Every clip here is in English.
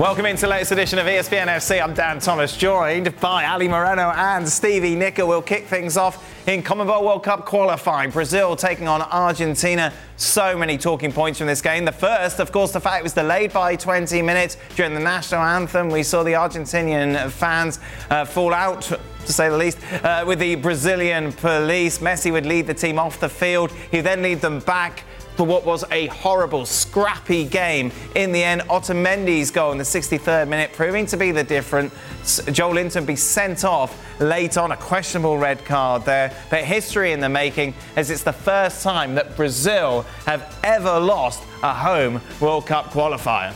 Welcome into the latest edition of ESPN FC. I'm Dan Thomas, joined by Ale Moreno and Stevie Nicol. We'll kick things off in CONMEBOL World Cup qualifying. Brazil taking on Argentina. So many talking points from this game. The first, of course, the fact it was delayed by 20 minutes during the national anthem. We saw the Argentinian fans uh, fall out to say the least, uh, with the Brazilian police. Messi would lead the team off the field. He'd then lead them back for what was a horrible, scrappy game. In the end, Otamendi's goal in the 63rd minute proving to be the difference. Joelinton be sent off late on, a questionable red card there. But history in the making, as it's the first time that Brazil have ever lost a home World Cup qualifier.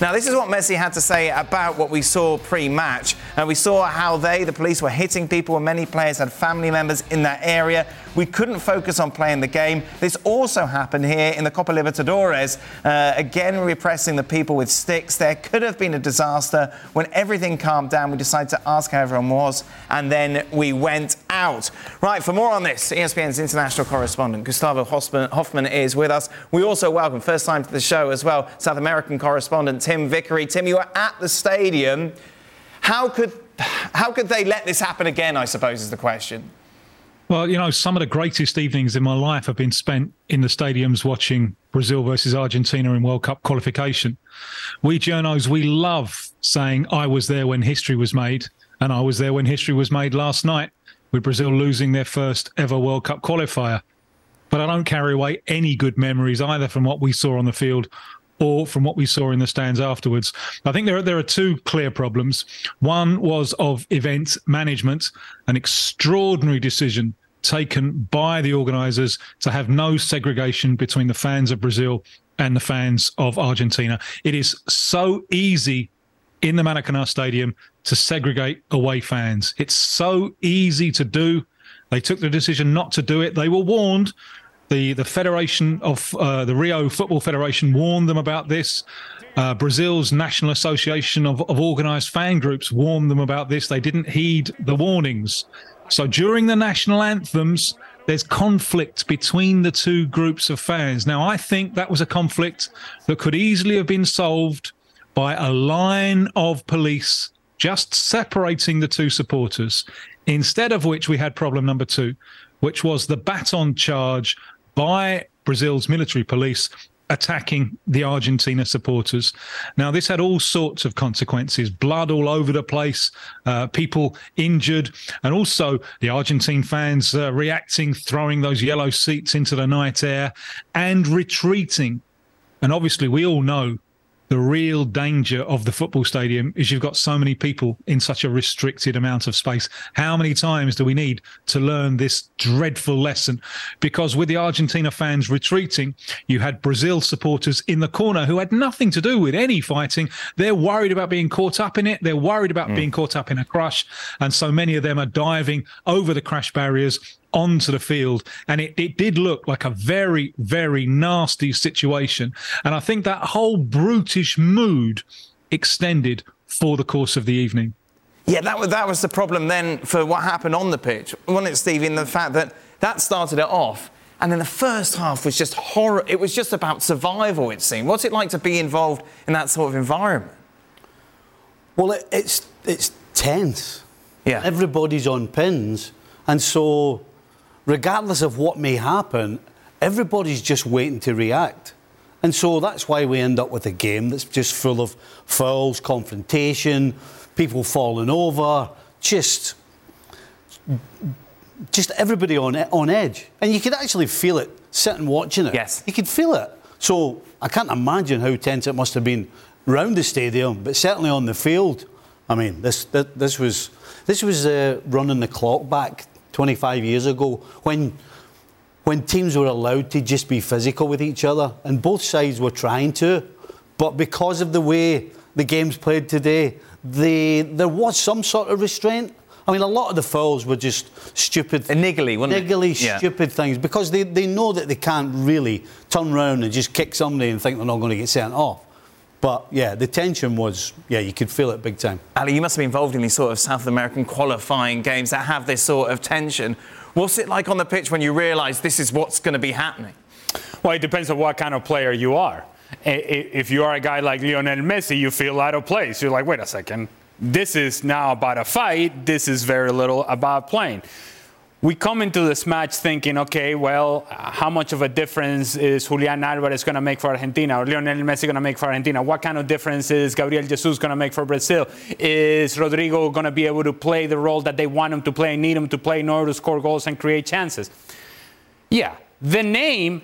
Now, this is what Messi had to say about what we saw pre match. And we saw how they, the police, were hitting people, and many players had family members in that area. We couldn't focus on playing the game. This also happened here in the Copa Libertadores, uh, again repressing the people with sticks. There could have been a disaster. When everything calmed down, we decided to ask how everyone was, and then we went out. Right, for more on this, ESPN's international correspondent Gustavo Hofman, is with us. We also welcome, first time to the show as well, South American correspondent Tim Vickery. Tim, you were at the stadium. How could, how could they let this happen again, I suppose, is the question. Well, you know, some of the greatest evenings in my life have been spent in the stadiums watching Brazil versus Argentina in World Cup qualification. We journos, we love saying, I was there when history was made, and I was there when history was made last night with Brazil losing their first ever World Cup qualifier. But I don't carry away any good memories either from what we saw on the field or from what we saw in the stands afterwards. I think there are, there are two clear problems. One was of event management, an extraordinary decision taken by the organisers to have no segregation between the fans of Brazil and the fans of Argentina. It is so easy in the Maracanã Stadium to segregate away fans. It's so easy to do. They took the decision not to do it. They were warned the the Federation of uh, the Rio Football Federation warned them about this. Uh, Brazil's National Association of, of Organized Fan Groups warned them about this. They didn't heed the warnings. So during the national anthems, there's conflict between the two groups of fans. Now, I think that was a conflict that could easily have been solved by a line of police just separating the two supporters, instead of which we had problem number two, which was the baton charge by Brazil's military police attacking the Argentina supporters. Now, this had all sorts of consequences blood all over the place, uh, people injured, and also the Argentine fans uh, reacting, throwing those yellow seats into the night air and retreating. And obviously, we all know the real danger of the football stadium is you've got so many people in such a restricted amount of space. How many times do we need to learn this dreadful lesson? Because with the Argentina fans retreating, you had Brazil supporters in the corner who had nothing to do with any fighting. They're worried about being caught up in it. They're worried about mm. being caught up in a crush. And so many of them are diving over the crash barriers onto the field. And it, it did look like a very, very nasty situation. And I think that whole brutish mood extended for the course of the evening. Yeah, that was, that was the problem then for what happened on the pitch. Wasn't it, Stevie, in the fact that that started it off. And then the first half was just horror. It was just about survival, it seemed. What's it like to be involved in that sort of environment? Well, it, it's, it's tense. Yeah. Everybody's on pins. And so regardless of what may happen, everybody's just waiting to react. And so that's why we end up with a game that's just full of fouls, confrontation, people falling over, just just everybody on on edge. And you could actually feel it sitting watching it. Yes. You could feel it. So I can't imagine how tense it must have been round the stadium, but certainly on the field. I mean, this this, this was this was uh, running the clock back 25 years ago when when teams were allowed to just be physical with each other, and both sides were trying to, but because of the way the game's played today, they, there was some sort of restraint. I mean, a lot of the fouls were just stupid. And niggly, weren't niggly? Yeah. stupid things because they, they know that they can't really turn around and just kick somebody and think they're not going to get sent off. But yeah, the tension was, yeah, you could feel it big time. Ali, you must have been involved in these sort of South American qualifying games that have this sort of tension. What's it like on the pitch when you realise this is what's going to be happening? Well, it depends on what kind of player you are. If you are a guy like Lionel Messi, you feel out of place. You're like, wait a second, this is now about a fight. This is very little about playing we come into this match thinking, okay, well, how much of a difference is Julian Alvarez going to make for Argentina or Lionel Messi going to make for Argentina? What kind of difference is Gabriel Jesus going to make for Brazil? Is Rodrygo going to be able to play the role that they want him to play, need him to play in order to score goals and create chances? Yeah, the name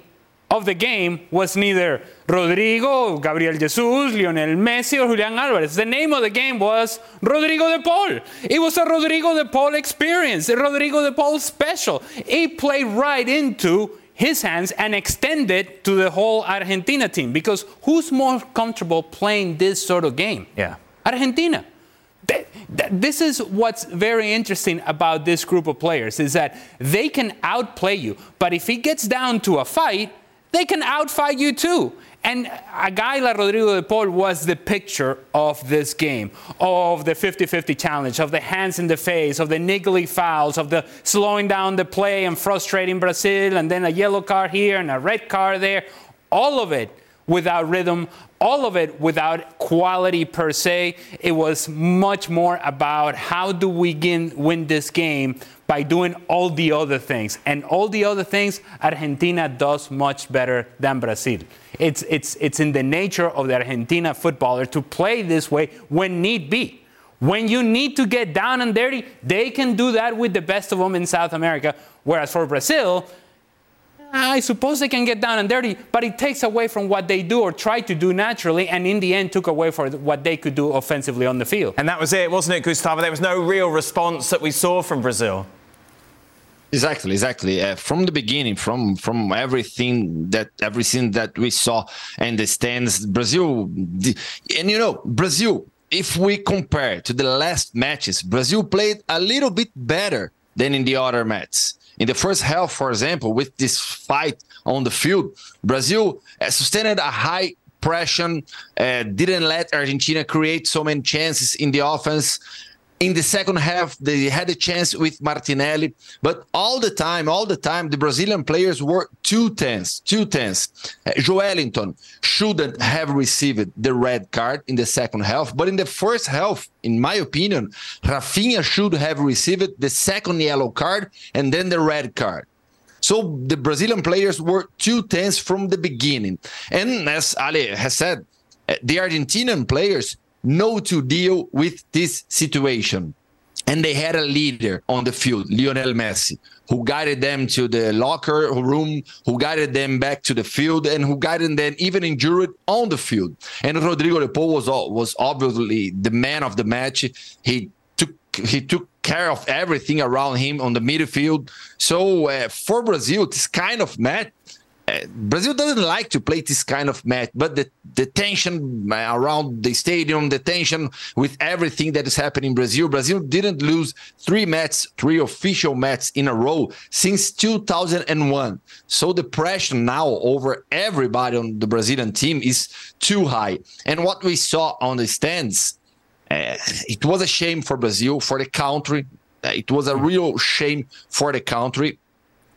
of the game was neither Rodrygo, Gabriel Jesus, Lionel Messi, or Julian Alvarez. The name of the game was Rodrigo de Paul. It was a Rodrigo de Paul experience, a Rodrigo de Paul special. It played right into his hands and extended to the whole Argentina team because who's more comfortable playing this sort of game? Yeah. Argentina this is what's very interesting about this group of players is that they can outplay you but if it gets down to a fight they can outfight you too. And a guy like Rodrigo de Paul was the picture of this game, of the 50 50 challenge, of the hands in the face, of the niggly fouls, of the slowing down the play and frustrating Brazil, and then a yellow card here and a red card there. All of it without rhythm, all of it without quality per se. It was much more about how do we win this game by doing all the other things. And all the other things, Argentina does much better than Brazil. It's, it's, it's in the nature of the Argentina footballer to play this way when need be. When you need to get down and dirty, they can do that with the best of them in South America. Whereas for Brazil, I suppose they can get down and dirty, but it takes away from what they do or try to do naturally, and in the end took away from what they could do offensively on the field. And that was it, wasn't it, Gustavo? There was no real response that we saw from Brazil. Exactly, exactly. Uh, from the beginning, from from everything that everything that we saw and the stands, Brazil, and you know, Brazil. If we compare to the last matches, Brazil played a little bit better than in the other matches. In the first half, for example, with this fight on the field, Brazil uh, sustained a high pressure, uh, didn't let Argentina create so many chances in the offense in the second half they had a chance with martinelli but all the time all the time the brazilian players were too tense too tense. Uh, joelinton shouldn't have received the red card in the second half but in the first half in my opinion rafinha should have received the second yellow card and then the red card. So the brazilian players were too tense from the beginning. And as ali has said uh, the argentinian players know to deal with this situation. And they had a leader on the field, Lionel Messi, who guided them to the locker room, who guided them back to the field, and who guided them even injured on the field. And Rodrigo de Paul was was obviously the man of the match. He took he took care of everything around him on the midfield. So uh, for Brazil, this kind of match Brazil doesn't like to play this kind of match, but the, the tension around the stadium, the tension with everything that is happening in Brazil. Brazil didn't lose three matches, three official matches in a row since 2001. So the pressure now over everybody on the Brazilian team is too high. And what we saw on the stands, uh, it was a shame for Brazil, for the country. Uh, it was a real shame for the country.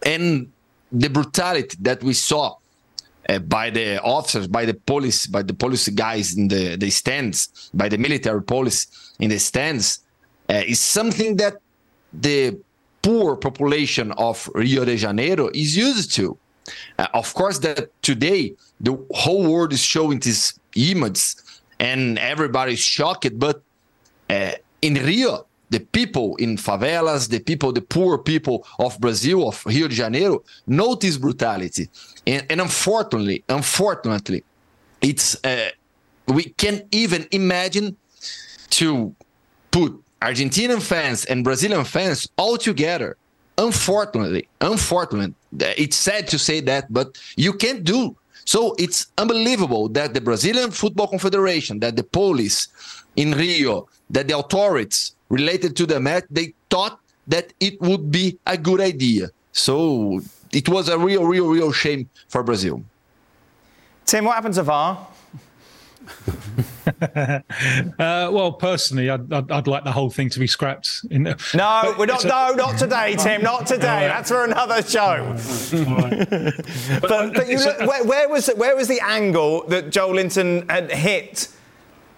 And the brutality that we saw uh, by the officers, by the police, by the police guys in the, the stands, by the military police in the stands, uh, is something that the poor population of Rio de Janeiro is used to. Uh, of course, that today the whole world is showing these images and everybody's shocked, but uh, in Rio, the people in favelas, the people, the poor people of Brazil, of Rio de Janeiro, notice brutality. And, and unfortunately, unfortunately, it's uh, we can't even imagine to put Argentinian fans and Brazilian fans all together unfortunately, unfortunately, it's sad to say that, but you can't do. So it's unbelievable that the Brazilian Football Confederation, that the police in Rio, that the authorities related to the match, they thought that it would be a good idea. So it was a real, real, real shame for Brazil. Tim, what happened to VAR? uh, well, personally, I'd, I'd, I'd, like the whole thing to be scrapped. In the, no, we're not. A, no, not today, Tim. Not today. Right. That's for another show. Right. but, but, but you look, where, where, was where was the angle that Joe Linton had hit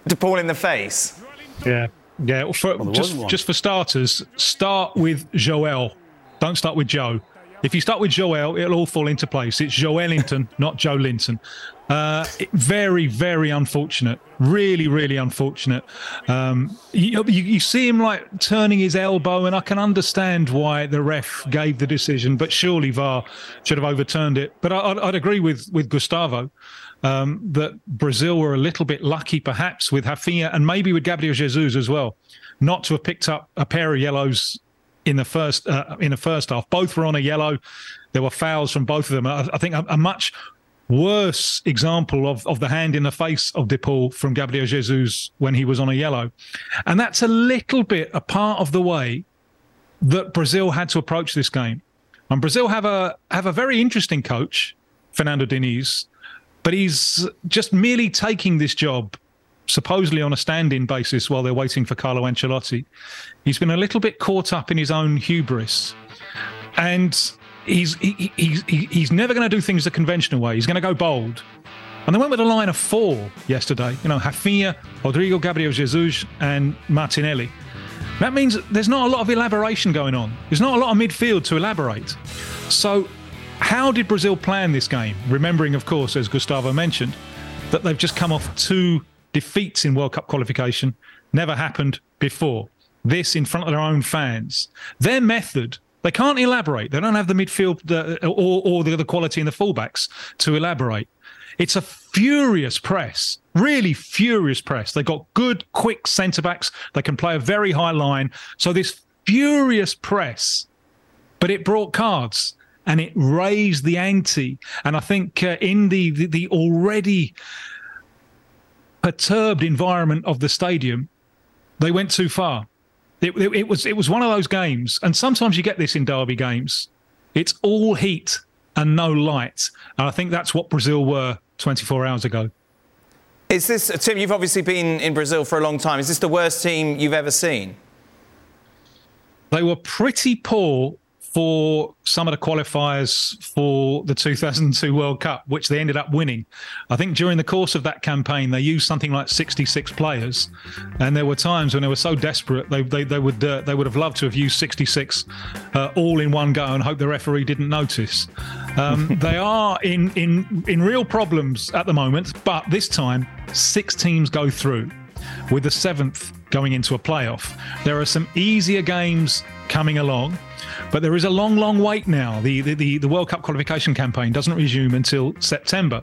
De Paul in the face? Yeah, yeah. Well, for, well, just just for starters, start with Joel. Don't start with Joe. If you start with Joel, it'll all fall into place. It's Joelinton, not Joelinton. Uh, very, very unfortunate. Really, really unfortunate. Um, you, you, you, see him like turning his elbow, and I can understand why the ref gave the decision, but surely VAR should have overturned it. But I, would agree with, with Gustavo um, that Brazil were a little bit lucky, perhaps, with Rafinha and maybe with Gabriel Jesus as well, not to have picked up a pair of yellows in the first uh, in the first half. Both were on a yellow. There were fouls from both of them. I, I think a, a, much worse example of, of the hand in the face of De Paul from Gabriel Jesus when he was on a yellow. And that's a little bit a part of the way that Brazil had to approach this game. And Brazil have a have a very interesting coach, Fernando Diniz, but he's just merely taking this job supposedly on a stand-in basis while they're waiting for Carlo Ancelotti. He's been a little bit caught up in his own hubris. And he's he, he's he's never going to do things the conventional way. He's going to go bold. And they went with a line of four yesterday. You know, Rafinha, Rodrygo, Gabriel Jesus, and Martinelli. That means there's not a lot of elaboration going on. There's not a lot of midfield to elaborate. So, how did Brazil plan this game? Remembering, of course, as Gustavo mentioned, that they've just come off two defeats in World Cup qualification. Never happened before. This in front of their own fans. Their method they can't elaborate. They don't have the midfield or, or the, the quality in the fullbacks to elaborate. It's a furious press, really furious press. They've got good, quick centre backs. They can play a very high line. So this furious press, but it brought cards and it raised the ante. And I think uh, in the, the, the already perturbed environment of the stadium, they went too far. It, it, it, was it was one of those games, and sometimes you get this in derby games. It's all heat and no light, and I think that's what Brazil were 24 hours ago. Is this Tim? You've obviously been in Brazil for a long time. Is this the worst team you've ever seen? They were pretty poor for some of the qualifiers for the 2002 World Cup, which they ended up winning. I think during the course of that campaign, they used something like 66 players, and there were times when they were so desperate they they, they would uh, they would have loved to have used 66 uh, all in one go and hope the referee didn't notice. Um, they are in in in real problems at the moment, but this time six teams go through, with the seventh going into a playoff. There are some easier games coming along. But there is a long, long wait now. The, the, the, World Cup qualification campaign doesn't resume until September.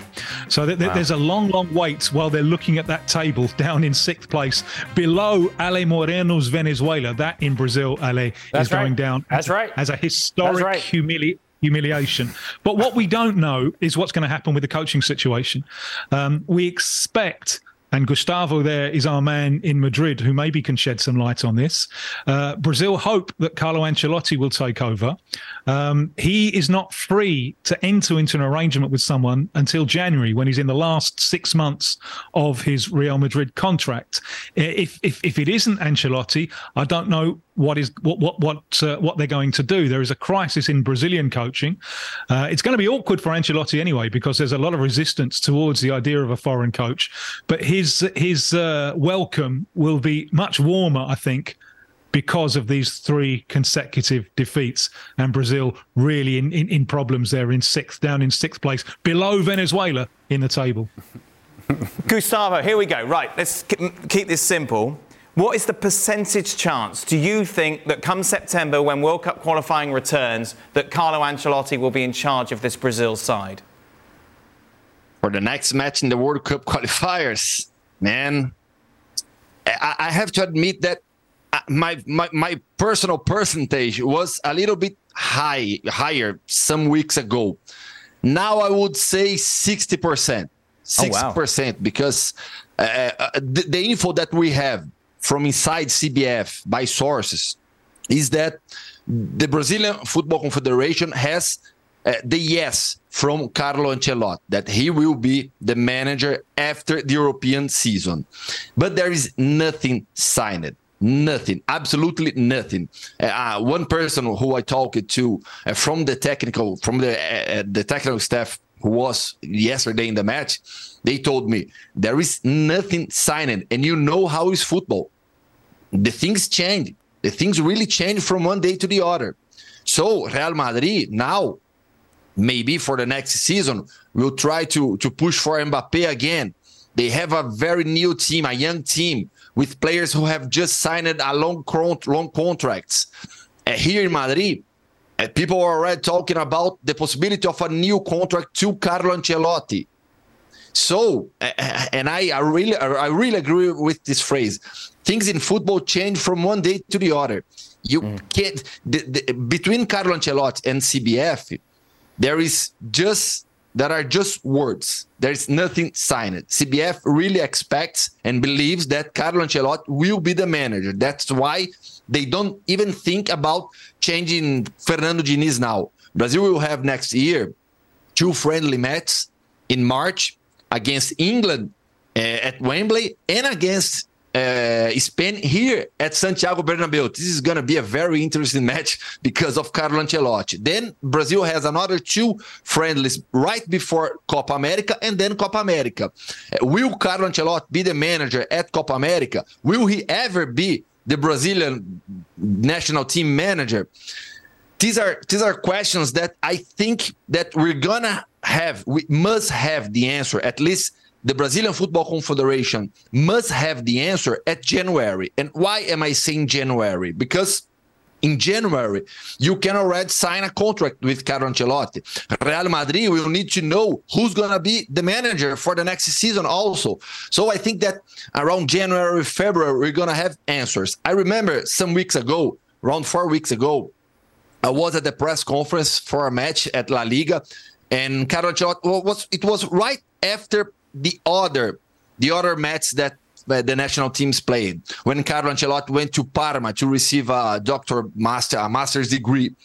So th- wow. there's a long, long wait while they're looking at that table down in sixth place below Ale Moreno's Venezuela. That in Brazil, Ale, That's is right. going down That's right. as a historic right. humili- humiliation. But what we don't know is what's going to happen with the coaching situation. Um, we expect and Gustavo there is our man in Madrid who maybe can shed some light on this. Uh, Brazil hope that Carlo Ancelotti will take over. Um, he is not free to enter into an arrangement with someone until January when he's in the last six months of his Real Madrid contract. If, if, if it isn't Ancelotti, I don't know what is what what what uh, what they're going to do. There is a crisis in Brazilian coaching. Uh, it's going to be awkward for Ancelotti anyway because there's a lot of resistance towards the idea of a foreign coach. But his his uh, welcome will be much warmer, I think, because of these three consecutive defeats and Brazil really in, in, in problems there in sixth down in sixth place below Venezuela in the table. Gustavo, here we go. Right, let's keep this simple. What is the percentage chance, do you think, that come September, when World Cup qualifying returns, that Carlo Ancelotti will be in charge of this Brazil side? For the next match in the World Cup qualifiers, man, I, I have to admit that uh, my, my, my personal percentage was a little bit high higher some weeks ago. Now I would say 60%. 60% because uh, uh, the, the info that we have from inside CBF by sources is that the Brazilian Football Confederation has uh, the yes from Carlo Ancelotti that he will be the manager after the European season. But there is nothing signed. Nothing, absolutely nothing. Uh, one person who I talked to uh, from the technical, from the uh, the technical staff who was yesterday in the match, they told me there is nothing signed, and you know how is football. The things change. The things really change from one day to the other. So Real Madrid now, maybe for the next season, will try to to push for Mbappe again. They have a very new team, a young team with players who have just signed a long long contracts. Uh, here in Madrid, uh, people are already talking about the possibility of a new contract to Carlo Ancelotti. So, uh, and I, I really, I really agree with this phrase. Things in football change from one day to the other. You mm. can't the, the, between Carlo Ancelotti and CBF. There is just that are just words. There's nothing signed. CBF really expects and believes that Carlo Ancelotti will be the manager. That's why they don't even think about changing Fernando Diniz now. Brazil will have next year two friendly matches in March against England uh, at Wembley and against uh, Spain here at Santiago Bernabeu. This is going to be a very interesting match because of Carlo Ancelotti. Then Brazil has another two friendlies right before Copa America and then Copa America. Uh, will Carlo Ancelotti be the manager at Copa America? Will he ever be the Brazilian national team manager? These are these are questions that I think that we're gonna have. We must have the answer at least the Brazilian Football Confederation must have the answer at January. And why am I saying January? Because in January, you can already sign a contract with Carlo Ancelotti. Real Madrid will need to know who's going to be the manager for the next season also. So I think that around January, February, we're going to have answers. I remember some weeks ago, around four weeks ago, I was at the press conference for a match at La Liga, and Carlo Ancelotti was it was right after the other the other match that uh, the national teams played when Carlo Ancelotti went to Parma to receive a doctor master a master's degree,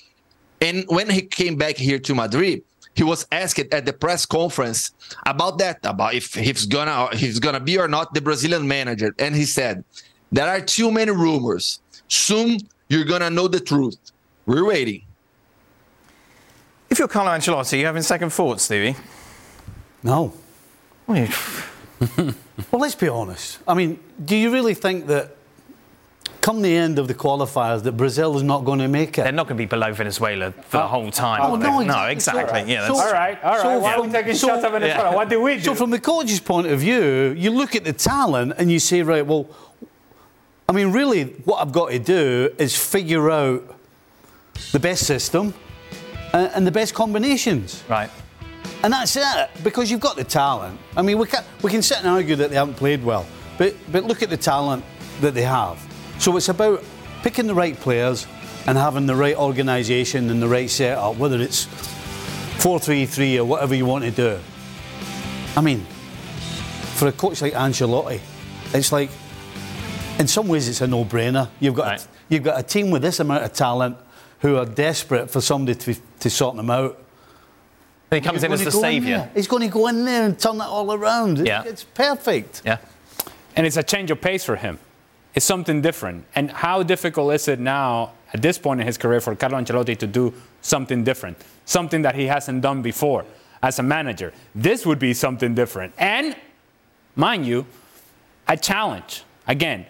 and when he came back here to Madrid, he was asked at the press conference about that about if he's gonna he's gonna be or not the Brazilian manager, and he said there are too many rumors. Soon you're gonna know the truth. We're waiting. If you're Carlo Ancelotti, you're having second thoughts, Stevie? No. well, let's be honest. I mean, do you really think that come the end of the qualifiers that Brazil is not going to make it? They're not going to be below Venezuela for uh, the whole time. Oh, no, exactly. no, exactly. So, yeah, so, all right, all right. So Why are we taking so, shots at Venezuela? Yeah. What do we do? So from the coach's point of view, you look at the talent and you say, right, well, I mean, really, what I've got to do is figure out the best system and, and the best combinations. Right. And that's it, because you've got the talent. I mean, we can, we can sit and argue that they haven't played well, but, but look at the talent that they have. So it's about picking the right players and having the right organisation and the right setup, whether it's 4 3 3 or whatever you want to do. I mean, for a coach like Ancelotti, it's like, in some ways, it's a no brainer. You've got, right. a, you've got a team with this amount of talent who are desperate for somebody to, to sort them out. He comes in as the saviour. He's going to go in there and turn that all around. Yeah. It's perfect. Yeah. And it's a change of pace for him. It's something different. And how difficult is it now, at this point in his career, for Carlo Ancelotti to do something different? Something that he hasn't done before as a manager. This would be something different. And, mind you, a challenge. Again,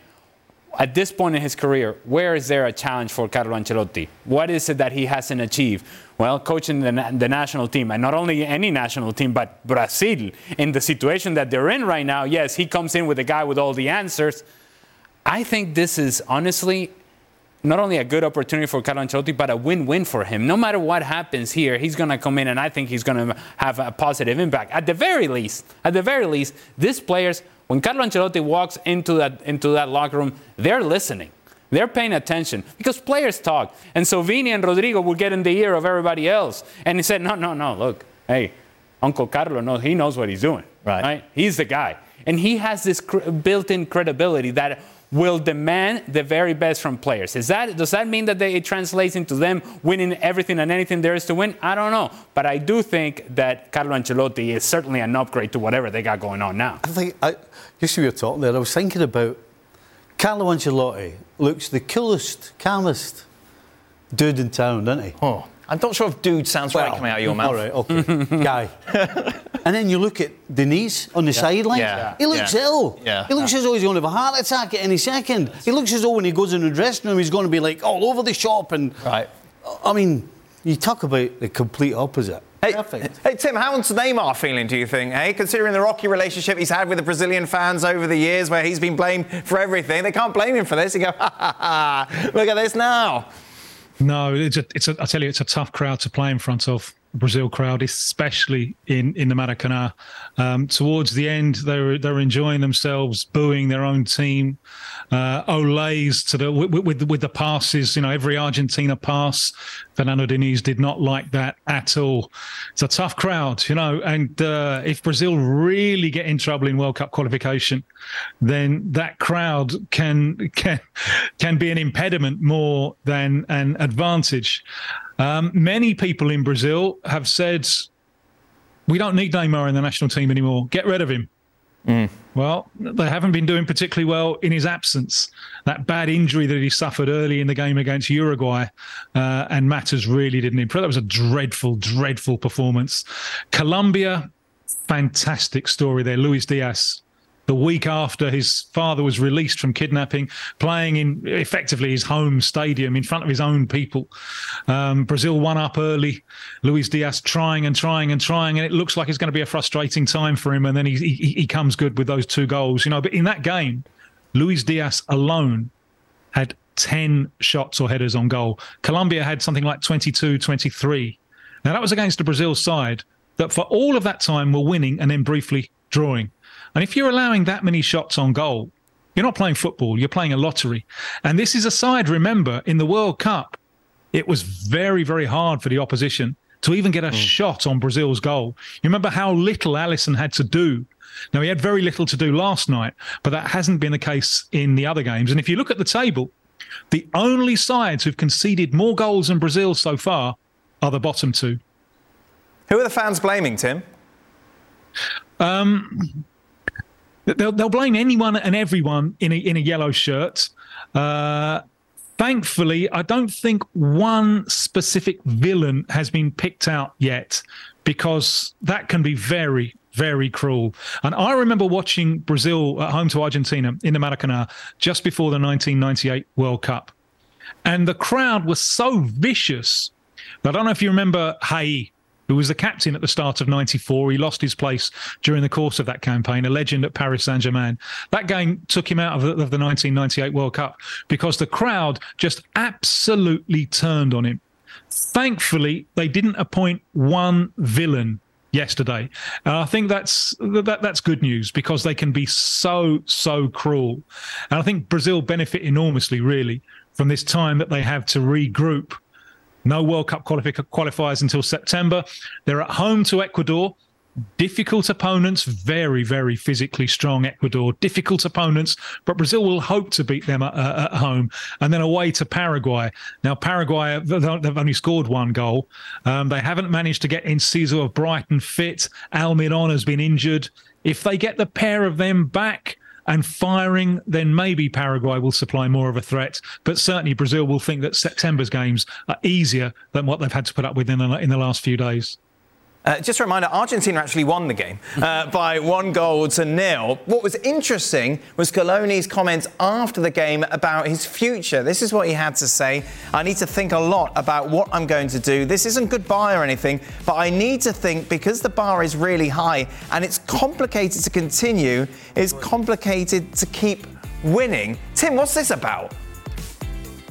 at this point in his career, where is there a challenge for Carlo Ancelotti? What is it that he hasn't achieved? Well, coaching the, the, national team, and not only any national team, but Brazil, in the situation that they're in right now, yes, he comes in with a guy with all the answers. I think this is honestly not only a good opportunity for Carlo Ancelotti, but a win-win for him. No matter what happens here, he's going to come in, and I think he's going to have a positive impact. At the very least, at the very least, these players when Carlo Ancelotti walks into that into that locker room, they're listening. They're paying attention because players talk. And so Vini and Rodrygo will get in the ear of everybody else. And he said, no, no, no, look, hey, Uncle Carlo knows, he knows what he's doing. Right. right? He's the guy. And he has this cr- built-in credibility that will demand the very best from players. Is that does that mean that they, it translates into them winning everything and anything there is to win? I don't know, but I do think that Carlo Ancelotti is certainly an upgrade to whatever they got going on now. I think, I, just we were talking there, I was thinking about Carlo Ancelotti looks the coolest, calmest dude in town, doesn't he? Oh, I'm not sure if dude sounds right coming out of your mouth. All right, okay. Guy. and then you look at Diniz on the sideline. Yeah. He looks Yeah. ill. Yeah. He looks as though he's going to have a heart attack at any second. He looks as though when he goes in the dressing room, he's going to be like all over the shop. And Right. I mean, you talk about the complete opposite. Hey, Perfect. hey, Tim, how's Neymar feeling, do you think? Hey, considering the rocky relationship he's had with the Brazilian fans over the years where he's been blamed for everything, they can't blame him for this. You go, ha ha ha, look at this now. No, it's a, it's a, I tell you, it's a tough crowd to play in front of. Brazil crowd, especially in in the Maracanã. Um, towards the end, they were they were enjoying themselves, booing their own team. Uh, Olés to the with, with with the passes, you know, every Argentina pass. Fernando Diniz did not like that at all. It's a tough crowd, you know, and uh, if Brazil really get in trouble in World Cup qualification, then that crowd can can can be an impediment more than an advantage. Um, many people in Brazil have said, "We don't need Neymar in the national team anymore. Get rid of him." Well, they haven't been doing particularly well in his absence. That bad injury that he suffered early in the game against Uruguay, uh, and matters really didn't improve. That was a dreadful, dreadful performance. Colombia, fantastic story there. Luis Diaz, the week after his father was released from kidnapping, playing in effectively his home stadium in front of his own people. Um, Brazil won up early. Luis Diaz trying and trying and trying, and it looks like it's going to be a frustrating time for him. And then he, he, he comes good with those two goals, you know. But in that game, Luis Diaz alone had 10 shots or headers on goal. Colombia had something like 22, 23. Now, that was against the Brazil side that for all of that time were winning and then briefly drawing. And if you're allowing that many shots on goal, you're not playing football, you're playing a lottery. And this is a side, remember, in the World Cup, it was very, very hard for the opposition to even get a mm. shot on Brazil's goal. You remember how little Alisson had to do. Now, he had very little to do last night, but that hasn't been the case in the other games. And if you look at the table, the only sides who've conceded more goals than Brazil so far are the bottom two. Who are the fans blaming, Tim? Um, They'll, they'll blame anyone and everyone in a, in a yellow shirt. Uh, thankfully, I don't think one specific villain has been picked out yet because that can be very, very cruel. And I remember watching Brazil at home to Argentina in the Maracanã just before the 1998 World Cup. And the crowd was so vicious. I don't know if you remember Raí, who was the captain at the start of 94. He lost his place during the course of that campaign, a legend at Paris Saint Germain. That game took him out of the, of the 1998 World Cup because the crowd just absolutely turned on him. Thankfully, they didn't appoint one villain yesterday. And I think that's that, that's good news because they can be so so cruel. And I think Brazil benefit enormously really from this time that they have to regroup. No World Cup qualifi- qualifiers until September. They're at home to Ecuador. Difficult opponents, very, very physically strong Ecuador. Difficult opponents, but Brazil will hope to beat them at, uh, at home. And then away to Paraguay. Now, Paraguay, they've only scored one goal. Um, they haven't managed to get Enciso of Brighton fit. Almiron has been injured. If they get the pair of them back, and firing, then maybe Paraguay will supply more of a threat. But certainly Brazil will think that September's games are easier than what they've had to put up with in the, in the last few days. Uh, just a reminder, Argentina actually won the game uh, by one goal to nil. What was interesting was Scaloni's comments after the game about his future. This is what he had to say. I need to think a lot about what I'm going to do. This isn't goodbye or anything, but I need to think because the bar is really high and it's complicated to continue, it's complicated to keep winning. Tim, what's this about?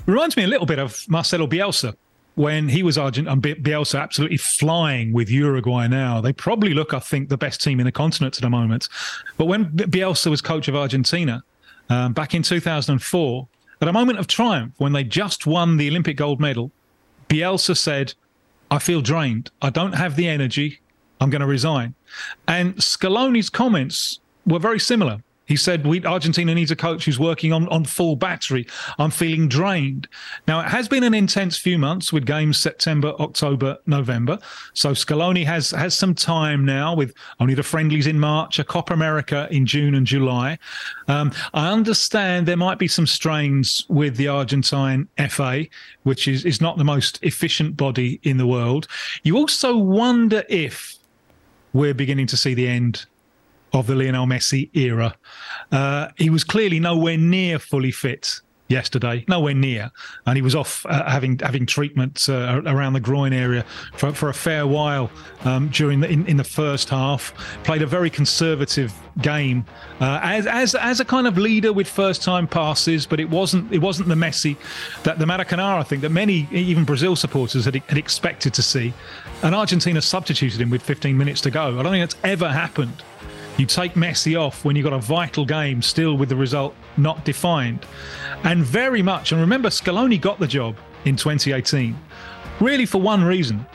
Reminds me a little bit of Marcelo Bielsa when he was Argent and Bielsa absolutely flying with Uruguay now. They probably look, I think, the best team in the continent at the moment. But when Bielsa was coach of Argentina um, back in 2004, At a moment of triumph, when they just won the Olympic gold medal, Bielsa said, I feel drained. I don't have the energy. I'm going to resign. And Scaloni's comments were very similar. He said, we, Argentina needs a coach who's working on, on full battery. I'm feeling drained. Now, it has been an intense few months with games September, October, November. So Scaloni has, has some time now with only the friendlies in March, a Copa America in June and July. Um, I understand there might be some strains with the Argentine FA, which is, is not the most efficient body in the world. You also wonder if we're beginning to see the end of the Lionel Messi era. Uh, he was clearly nowhere near fully fit yesterday, nowhere near, and he was off uh, having having treatment uh, around the groin area for, for a fair while um, during the in, in, the first half. Played a very conservative game uh, as as as a kind of leader with first time passes, but it wasn't it wasn't the Messi that the Maracanã I think that many even Brazil supporters had, had expected to see. And Argentina substituted him with 15 minutes to go. I don't think that's ever happened you take Messi off when you've got a vital game still with the result not defined. And very much, and remember, Scaloni got the job in 2018, really for one reason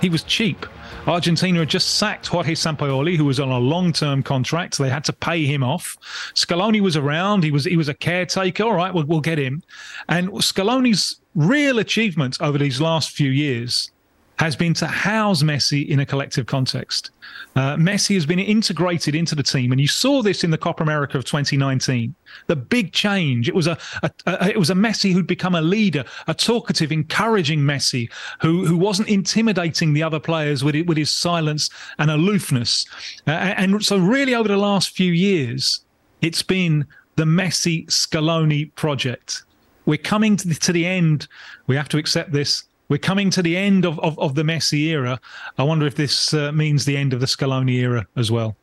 he was cheap. Argentina had just sacked Jorge Sampaoli, who was on a long-term contract. So they had to pay him off. Scaloni was around. He was he was a caretaker. All right, we'll, we'll get him. And Scaloni's real achievement over these last few years has been to house Messi in a collective context. Uh, Messi has been integrated into the team, and you saw this in the Copa America of 2019. The big change. It was a, a, a, it was a Messi who'd become a leader, a talkative, encouraging Messi who who wasn't intimidating the other players with it, with his silence and aloofness. Uh, and so, really, over the last few years, it's been the Messi Scaloni project. We're coming to the, to the end. We have to accept this we're coming to the end of, of, of the Messi era. I wonder if this uh, means the end of the Scaloni era as well.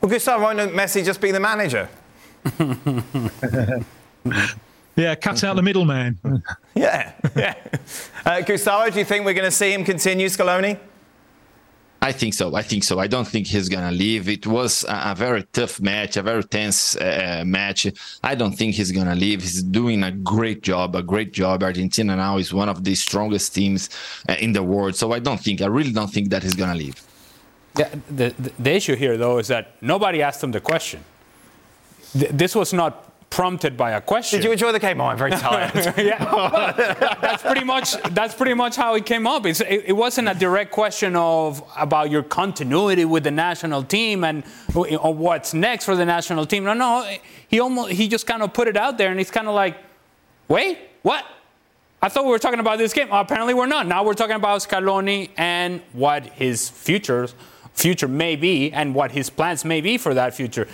Well, Gustavo, why don't Messi just be the manager? yeah, cut out the middleman. yeah, yeah. Uh, Gustavo, do you think we're going to see him continue Scaloni? I think so. I think so. I don't think he's gonna leave. It was a, a very tough match, a very tense uh, match. I don't think he's gonna leave. He's doing a great job, a great job. Argentina now is one of the strongest teams uh, in the world. So I don't think, I really don't think that he's gonna leave. Yeah, the, the, the issue here, though, is that nobody asked him the question. Th- this was not prompted by a question. Did you enjoy the game? Oh, I'm very tired. yeah, that's pretty much that's pretty much how it came up. It, it, wasn't a direct question of about your continuity with the national team and or what's next for the national team. No, no, he almost he just kind of put it out there, and he's kind of like, wait, what? I thought we were talking about this game. Oh, apparently, we're not. Now we're talking about Scaloni and what his future future may be, and what his plans may be for that future.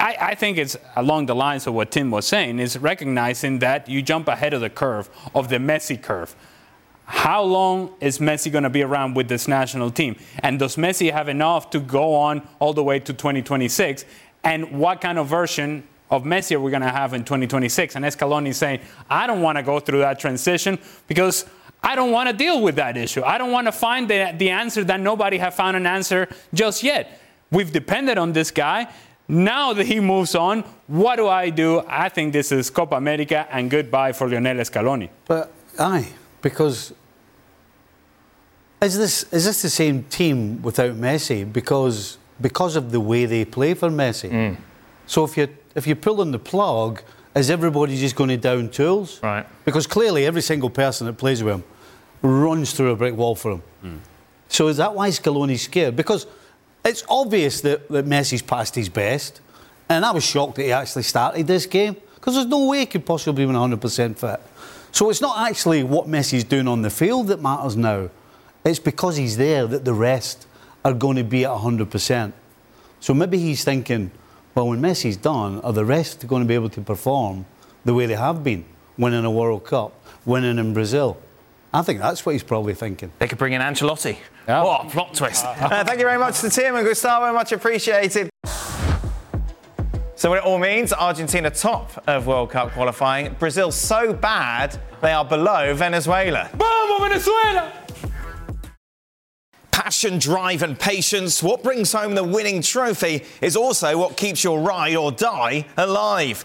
I, I, think it's along the lines of what Tim was saying, is recognizing that you jump ahead of the curve, of the Messi curve. How long is Messi going to be around with this national team? And does Messi have enough to go on all the way to 2026? And what kind of version of Messi are we going to have in 2026? And Scaloni is saying, I don't want to go through that transition because I don't want to deal with that issue. I don't want to find the, the answer that nobody has found an answer just yet. We've depended on this guy. Now that he moves on, what do I do? I think this is Copa America and goodbye for Lionel Scaloni. But aye, because is this is this the same team without Messi? Because because of the way they play for Messi. Mm. So if you if you're pulling the plug, is everybody just going to down tools? Right. Because clearly every single person that plays with him runs through a brick wall for him. Mm. So is that why Scaloni's scared? Because it's obvious that, that Messi's past his best, and I was shocked that he actually started this game because there's no way he could possibly be 100% fit. So it's not actually what Messi's doing on the field that matters now. It's because he's there that the rest are going to be at 100%. So maybe he's thinking, well, when Messi's done, are the rest going to be able to perform the way they have been, winning a World Cup, winning in Brazil? I think that's what he's probably thinking. They could bring in Ancelotti. Yeah. What a plot twist. Uh, thank you very much to Tim and Gustavo, much appreciated. So what it all means, Argentina top of World Cup qualifying. Brazil so bad, they are below Venezuela. Vamos, Venezuela! Passion, drive, and patience. What brings home the winning trophy is also what keeps your ride or die alive.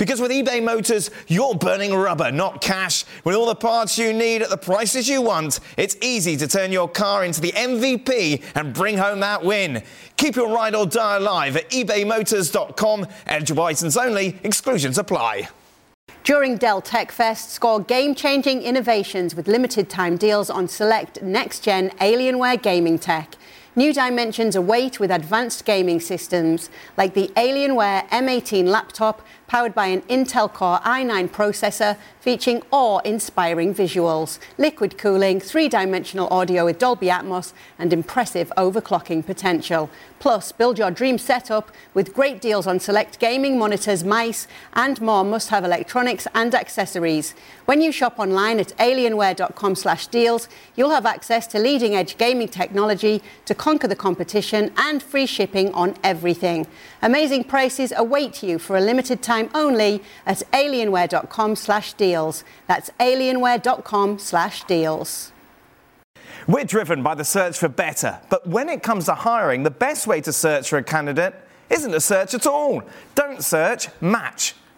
Because with eBay Motors, you're burning rubber, not cash. With all the parts you need at the prices you want, it's easy to turn your car into the MVP and bring home that win. Keep your ride or die alive at ebaymotors.com. Eligible items only, exclusions apply. During Dell Tech Fest, score game changing innovations with limited time deals on select next gen Alienware gaming tech. New dimensions await with advanced gaming systems like the Alienware M18 laptop powered by an Intel Core i9 processor featuring awe-inspiring visuals, liquid cooling, three-dimensional audio with Dolby Atmos and impressive overclocking potential. Plus, build your dream setup with great deals on select gaming monitors, mice and more must-have electronics and accessories. When you shop online at alienware.com/deals, you'll have access to leading-edge gaming technology to conquer the competition and free shipping on everything. Amazing prices await you for a limited time only at alienware.com slash deals. That's alienware.com slash deals. We're driven by the search for better, but when it comes to hiring, the best way to search for a candidate isn't to search at all. Don't search, match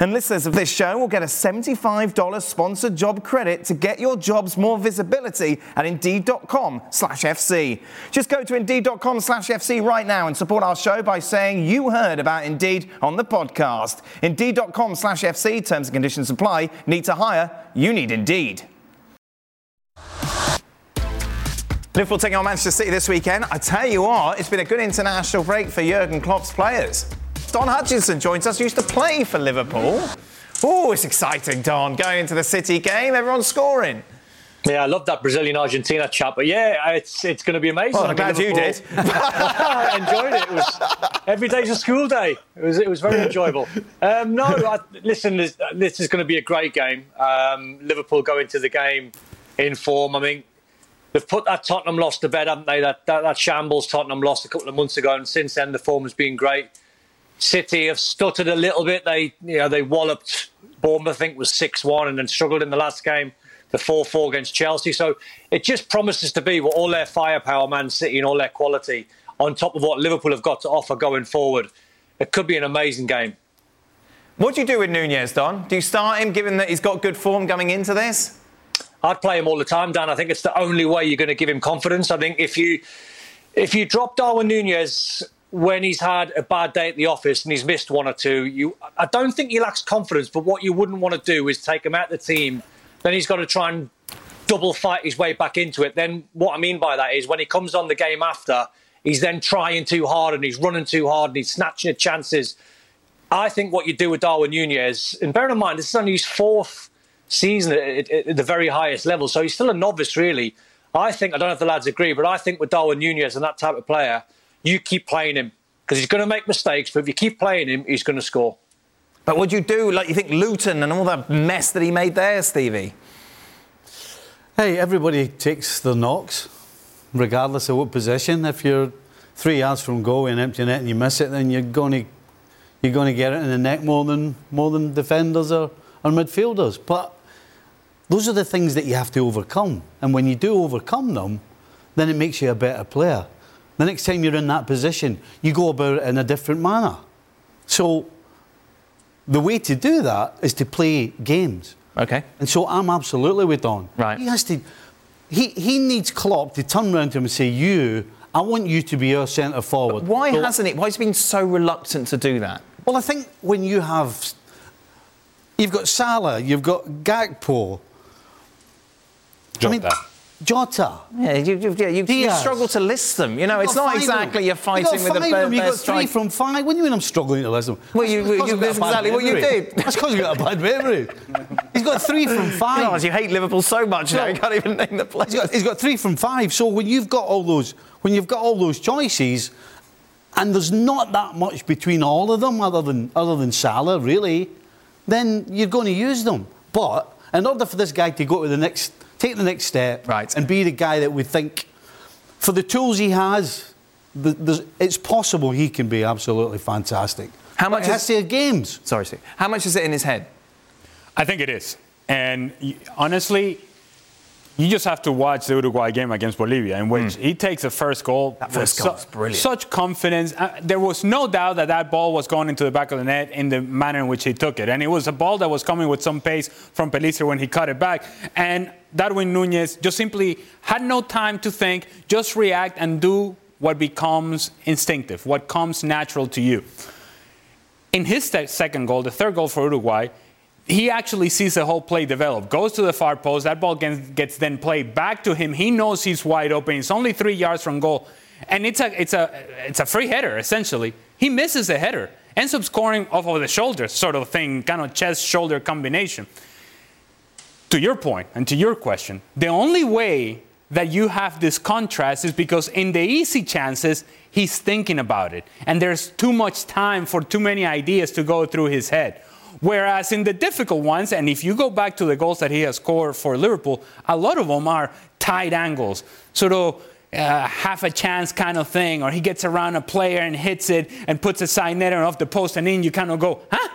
And listeners of this show will get a $75 sponsored job credit to get your jobs more visibility at Indeed.com slash FC. Just go to Indeed.com slash FC right now and support our show by saying you heard about Indeed on the podcast. Indeed.com slash FC, terms and conditions apply. Need to hire? You need Indeed. Liverpool taking on Manchester City this weekend. I tell you what, it's been a good international break for Jurgen Klopp's players. Don Hutchison joins us, used to play for Liverpool. Oh, it's exciting, Don. Going into the City game, everyone's scoring. Yeah, I love that Brazilian Argentina chat, but yeah, it's it's going to be amazing. Well, I'm glad you did. I enjoyed it. It was every day's a school day. It was it was very enjoyable. Um, no, I, listen, this, this, is going to be a great game. Um, Liverpool go into the game in form. I mean, they've put that Tottenham loss to bed, haven't they? That, that that shambles Tottenham lost a couple of months ago, and since then the form has been great. City have stuttered a little bit. They, you know, they walloped Bournemouth. I think was six one, and then struggled in the last game, the four four against Chelsea. So it just promises to be what all their firepower, Man City, and all their quality, on top of what Liverpool have got to offer going forward. It could be an amazing game. What do you do with Nunez, Don? Do you start him, given that he's got good form coming into this? I'd play him all the time, Dan. I think it's the only way you're going to give him confidence. I think if you if you drop Darwin Nunez when he's had a bad day at the office and he's missed one or two, you I don't think he lacks confidence, but what you wouldn't want to do is take him out of the team. Then he's got to try and double fight his way back into it. Then what I mean by that is when he comes on the game after, he's then trying too hard and he's running too hard and he's snatching at chances. I think what you do with Darwin Nunez, and bear in mind this is only his fourth season at, at, at the very highest level, so he's still a novice really. I think I don't know if the lads agree, but I think with Darwin Nunez and that type of player you keep playing him because he's going to make mistakes. But if you keep playing him, he's going to score. But would you do like you think Luton and all that mess that he made there, Stevie? Hey, everybody takes the knocks, regardless of what position. If you're three yards from goal in empty net and you miss it, then you're going to you're going to get it in the neck more than more than defenders or, or midfielders. But those are the things that you have to overcome. And when you do overcome them, then it makes you a better player. The next time you're in that position, you go about it in a different manner. So the way to do that is to play games. Okay. And so I'm absolutely with Don. Right. He has to. He, he needs Klopp to turn around to him and say, "You I want you to be our centre forward. Why So- hasn't it? Why has he been so reluctant to do that? Well, I think when you have, you've got Salah, you've got Gakpo. I mean, Jota. Jota. Yeah, you, you, yeah, you, you struggle to list them. You know, it's not them. exactly you're fighting got with of best. You've got three strike. from five. What do you mean I'm struggling to list them? Well, you- you- got that's exactly what you did. That's because you've got a bad memory. He's got three from five. God, you hate Liverpool so much now you can't even name the players. He's got, he's got three from five. So when you've got all those, when you've got all those choices, and there's not that much between all of them, other than other than Salah, really, then you're going to use them. But in order for this guy to go to the next, take the next step, Right. and be the guy that we think, for the tools he has, the, there's- it's possible he can be absolutely fantastic. How much But it has is- to have games? Sorry, Steve. How much is it in his head? I think it is. And honestly, you just have to watch the Uruguay game against Bolivia, in which he takes the first goal. That first goal was brilliant. Such confidence. Uh, there was no doubt that that ball was going into the back of the net in the manner in which he took it. And it was a ball that was coming with some pace from Pellistri when he cut it back. And Darwin Nunez just simply had no time to think, just react and do what becomes instinctive, what comes natural to you in his se- second goal, the third goal for Uruguay, he actually sees the whole play develop, goes to the far post, that ball gets, gets then played back to him. He knows he's wide open. It's only three yards from goal. And it's a, it's a, it's a free header, essentially. He misses the header, ends up scoring off of the shoulder, sort of thing, kind of chest shoulder combination. To your point and to your question, the only way that you have this contrast is because in the easy chances, he's thinking about it. And there's too much time for too many ideas to go through his head. Whereas in the difficult ones, and if you go back to the goals that he has scored for Liverpool, a lot of them are tight angles, sort of uh, half a chance kind of thing, or he gets around a player and hits it and puts a side and off the post, and then you kind of go, huh?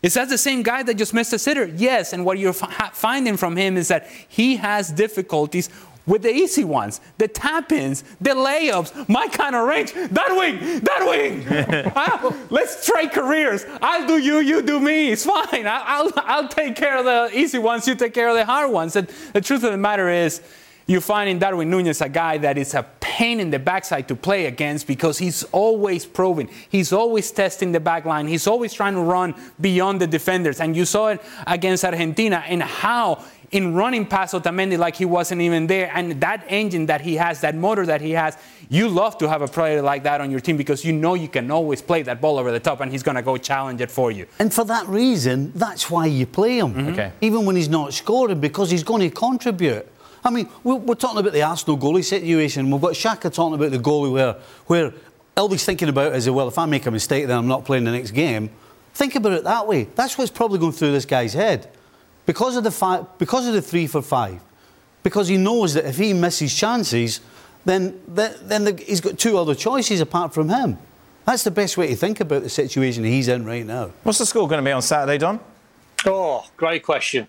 Is that the same guy that just missed a sitter? Yes. And what you're fi- finding from him is that he has difficulties with the easy ones, the tap ins, the layups, my kind of range. That wing, that wing. Ah, let's trade careers. I'll do you, you do me. It's fine. I- I'll, I'll take care of the easy ones, you take care of the hard ones. And the truth of the matter is, you find in Darwin Nunez a guy that is a pain in the backside to play against because he's always probing. He's always testing the back line. He's always trying to run beyond the defenders. And you saw it against Argentina and how in running past Otamendi like he wasn't even there. And that engine that he has, that motor that he has, you love to have a player like that on your team because you know you can always play that ball over the top and he's going to go challenge it for you. And for that reason, that's why you play him. Mm-hmm. Okay. Even when he's not scoring, because he's going to contribute. I mean, we're, we're talking about the Arsenal goalie situation. We've got Shaka talking about the goalie where, where all he's thinking about is, well, if I make a mistake, then I'm not playing the next game. Think about it that way. That's what's probably going through this guy's head. Because of the, fi- because of the three for five. Because he knows that if he misses chances, then, then, then the, he's got two other choices apart from him. That's the best way to think about the situation he's in right now. What's the score going to be on Saturday, Don? Oh, great question.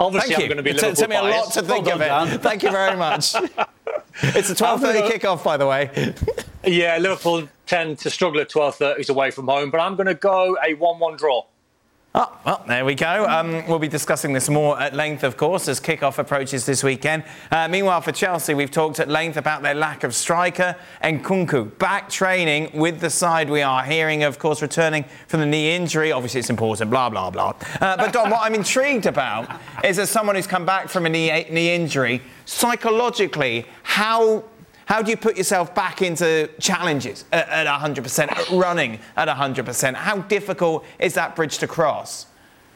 Obviously, Thank I'm you. going to be It took- Liverpool took me a lot to think Well of it. Dan. Thank you very much. it's a 12:30 gonna- kickoff, by the way. Yeah, Liverpool tend to struggle at 12:30s away from home, but I'm going to go a 1-1 draw. Oh, well, there we go. Um, we'll be discussing this more at length, of course, as kickoff approaches this weekend. Uh, meanwhile, for Chelsea, we've talked at length about their lack of striker and Nkunku back training with the side. We are hearing, of course, returning from the knee injury. Obviously, it's important. Blah blah blah. Uh, but Don, what I'm intrigued about is, as someone who's come back from a knee, knee injury, psychologically, how how do you put yourself back into challenges at, at 100%, running at 100%? How difficult is that bridge to cross?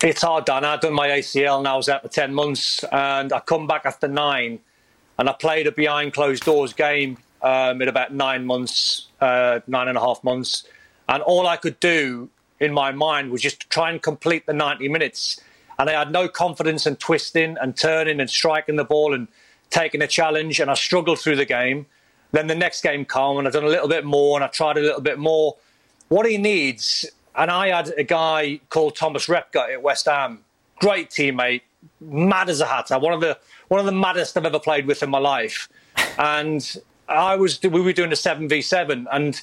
It's hard, Dan. I've done my ACL and I was out for 10 months, and I come back after nine, and I played a behind closed doors game um, in about nine months, uh, nine and a half months, and all I could do in my mind was just try and complete the 90 minutes, and I had no confidence in twisting and turning and striking the ball and taking a challenge, and I struggled through the game. Then the next game came, and I've done a little bit more, and I tried a little bit more. What he needs and I had a guy called Thomas Repka at West Ham, great teammate, mad as a hatter, one of the one of the maddest I've ever played with in my life. And I was we were doing a seven v seven, and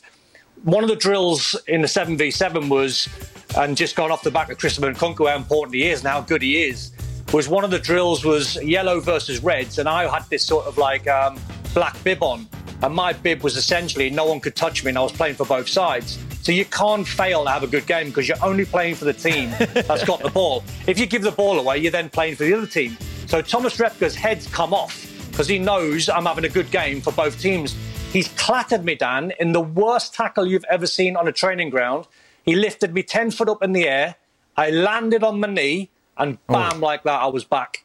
one of the drills in the seven v seven was, and just gone off the back of Christopher Nkunku, how important he is and how good he is, was one of the drills was yellow versus reds, and I had this sort of like um, black bib on, and my bib was essentially no one could touch me, and I was playing for both sides. So you can't fail to have a good game because you're only playing for the team that's got the ball. If you give the ball away, you're then playing for the other team. So Thomas Repka's head's come off because he knows I'm having a good game for both teams. He's clattered me, Dan, in the worst tackle you've ever seen on a training ground. He lifted me 10 foot up in the air. I landed on my knee, and oh. bam, oh. like that, I was back.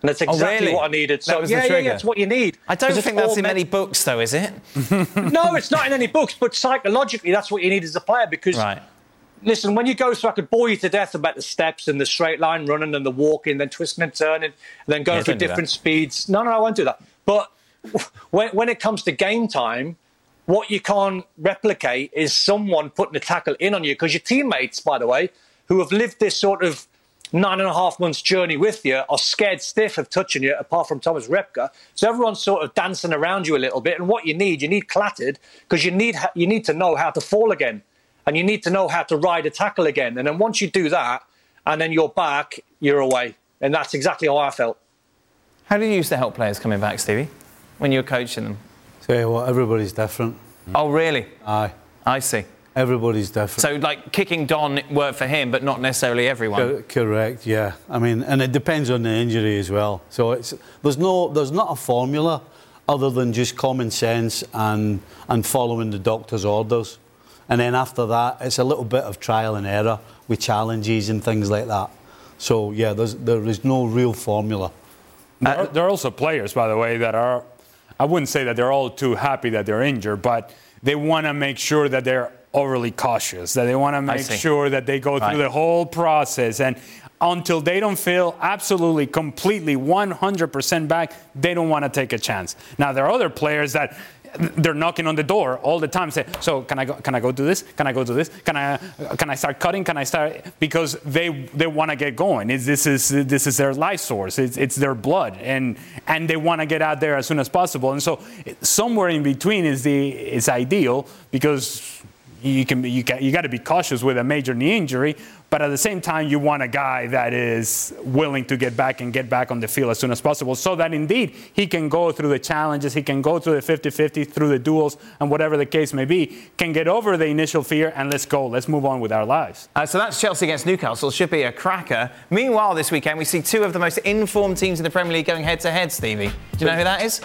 And that's oh, exactly oh, really? what I needed. So yeah, yeah, yeah, it's what you need. I don't think that's in many books, though, is it? no, it's not in any books. But psychologically, that's what you need as a player because. Right. Listen, when you go through, I could bore you to death about the steps and the straight line running and the walking, then twisting and turning, and then going yeah, through different speeds. No, no, I won't do that. But when, when it comes to game time, what you can't replicate is someone putting a tackle in on you because your teammates, by the way, who have lived this sort of nine and a half months journey with you are scared stiff of touching you, apart from Thomas Repka. So everyone's sort of dancing around you a little bit. And what you need, you need clattered because you need you need to know how to fall again, and you need to know how to ride a tackle again. And then once you do that, and then you're back, you're away. And that's exactly how I felt. How do you used to help players coming back, Stevie, when you were coaching them? Say what? well, everybody's different. Oh, really? Aye. I see. Everybody's different. So, like kicking Don worked for him, but not necessarily everyone. Co- correct. Yeah. I mean, and it depends on the injury as well. So it's there's no there's not a formula other than just common sense and and following the doctor's orders. And then after that, it's a little bit of trial and error with challenges and things like that. So yeah, there's there is no real formula. There are, there are also players, by the way, that are. I wouldn't say that they're all too happy that they're injured, but they want to make sure that they're overly cautious, that they want to make sure that they go through the whole process. And until they don't feel absolutely, completely, 100% back, they don't want to take a chance. Now, there are other players that they're knocking on the door all the time say so can i go can i go do this? Can i go do this? Can i can i start cutting? Can i start? Because they they want to get going. It's, this is this is their life source. It's, it's their blood and and they want to get out there as soon as possible. And so somewhere in between is the is ideal because you can you got, you got to be cautious with a major knee injury, but at the same time you want a guy that is willing to get back and get back on the field as soon as possible, so that indeed he can go through the challenges, he can go through the 50-50, through the duels, and whatever the case may be, can get over the initial fear and let's go, let's move on with our lives. Uh, so that's Chelsea against Newcastle, should be a cracker. Meanwhile, this weekend we see two of the most informed teams in the Premier League going head to head. Stevie, do you know who that is?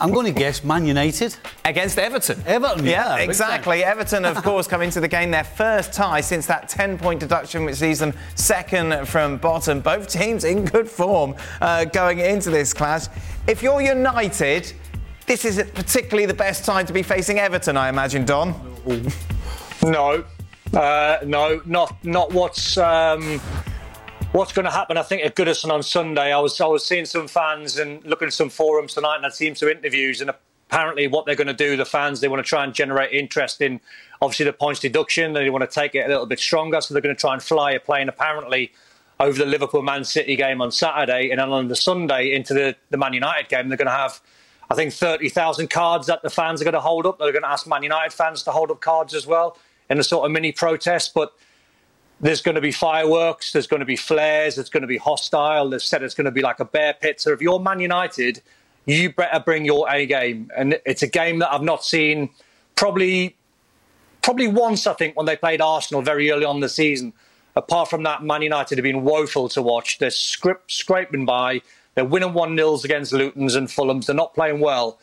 I'm going to guess Man United. Against Everton. Everton, yeah. yeah exactly. Everton, of course, come into the game their first tie since that 10 point deduction, which sees them second from bottom. Both teams in good form uh, going into this clash. If you're United, this isn't particularly the best time to be facing Everton, I imagine, Don. No. Uh, no, not not what's. Um what's going to happen, I think, at Goodison on Sunday. I was I was seeing some fans and looking at some forums tonight, and I'd seen some interviews, and apparently, what they're going to do, the fans, they want to try and generate interest in obviously the points deduction. They want to take it a little bit stronger, so they're going to try and fly a plane. Apparently. Over the Liverpool Man City game on Saturday, and then on the Sunday into the, the Man United game, they're going to have I think 30,000 cards that the fans are going to hold up. They're going to ask Man United fans to hold up cards as well in a sort of mini protest. But there's going to be fireworks, there's going to be flares, it's going to be hostile. They've said it's going to be like a bear pit. So if you're Man United, you better bring your A game. And it's a game that I've not seen probably probably once, I think, when they played Arsenal very early on the season. Apart from that, Man United have been woeful to watch. They're scrap- scraping by. They're winning 1 nils against Luton's and Fulham's. They're not playing well.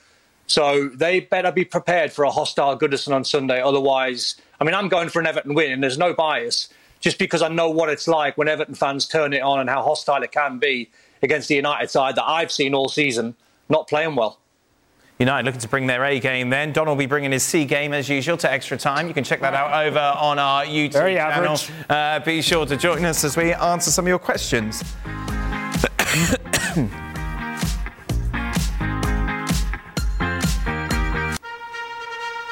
So they better be prepared for a hostile Goodison on Sunday. Otherwise, I mean, I'm going for an Everton win, and there's no bias just because I know what it's like when Everton fans turn it on and how hostile it can be against the United side that I've seen all season not playing well. United looking to bring their A game then. Don will be bringing his C game as usual to extra time. You can check that out over on our YouTube Very channel. Uh, be sure to join us as we answer some of your questions.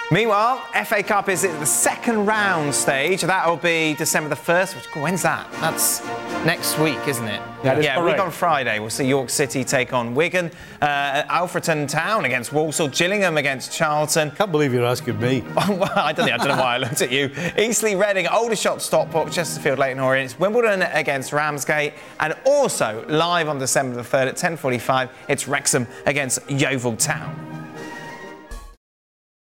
Meanwhile, FA Cup is at the second round stage. That'll be December the 1st. When's that? That's next week, isn't it? Yeah, yeah week on Friday. We'll see York City take on Wigan, uh, Alfreton Town against Walsall, Gillingham against Charlton. Can't believe you're asking me. well, I don't, know, I don't know why I looked at you. Eastleigh, Reading, Aldershot, Stockport, Chesterfield, Leyton Orient. Wimbledon against Ramsgate, and also live on December the 3rd at 10:45. It's Wrexham against Yeovil Town.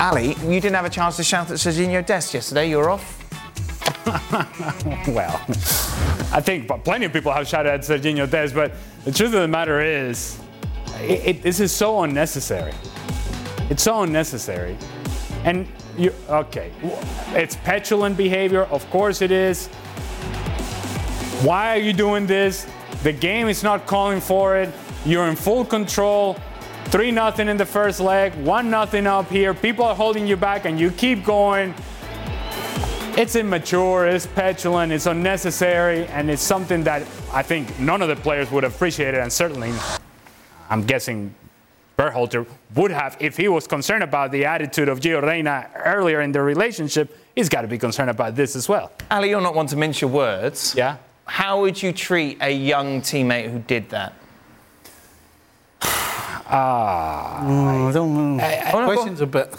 Ali, you didn't have a chance to shout at Serginho Dest yesterday. You were off. well, I think plenty of people have shouted at Serginho Dest, but the truth of the matter is, it, it, this is so unnecessary. It's so unnecessary. And you, okay, it's petulant behavior. Of course it is. Why are you doing this? The game is not calling for it. You're in full control. 3 nothing in the first leg, 1 nothing up here. People are holding you back and you keep going. It's immature, it's petulant, it's unnecessary, and it's something that I think none of the players would appreciate it, and certainly, I'm guessing Berhalter would have if he was concerned about the attitude of Gio Reyna earlier in the relationship. He's got to be concerned about this as well. Ali, you're not one to mince your words. Yeah. How would you treat a young teammate who did that? Ah, uh, I don't know. I, I, question's a bit.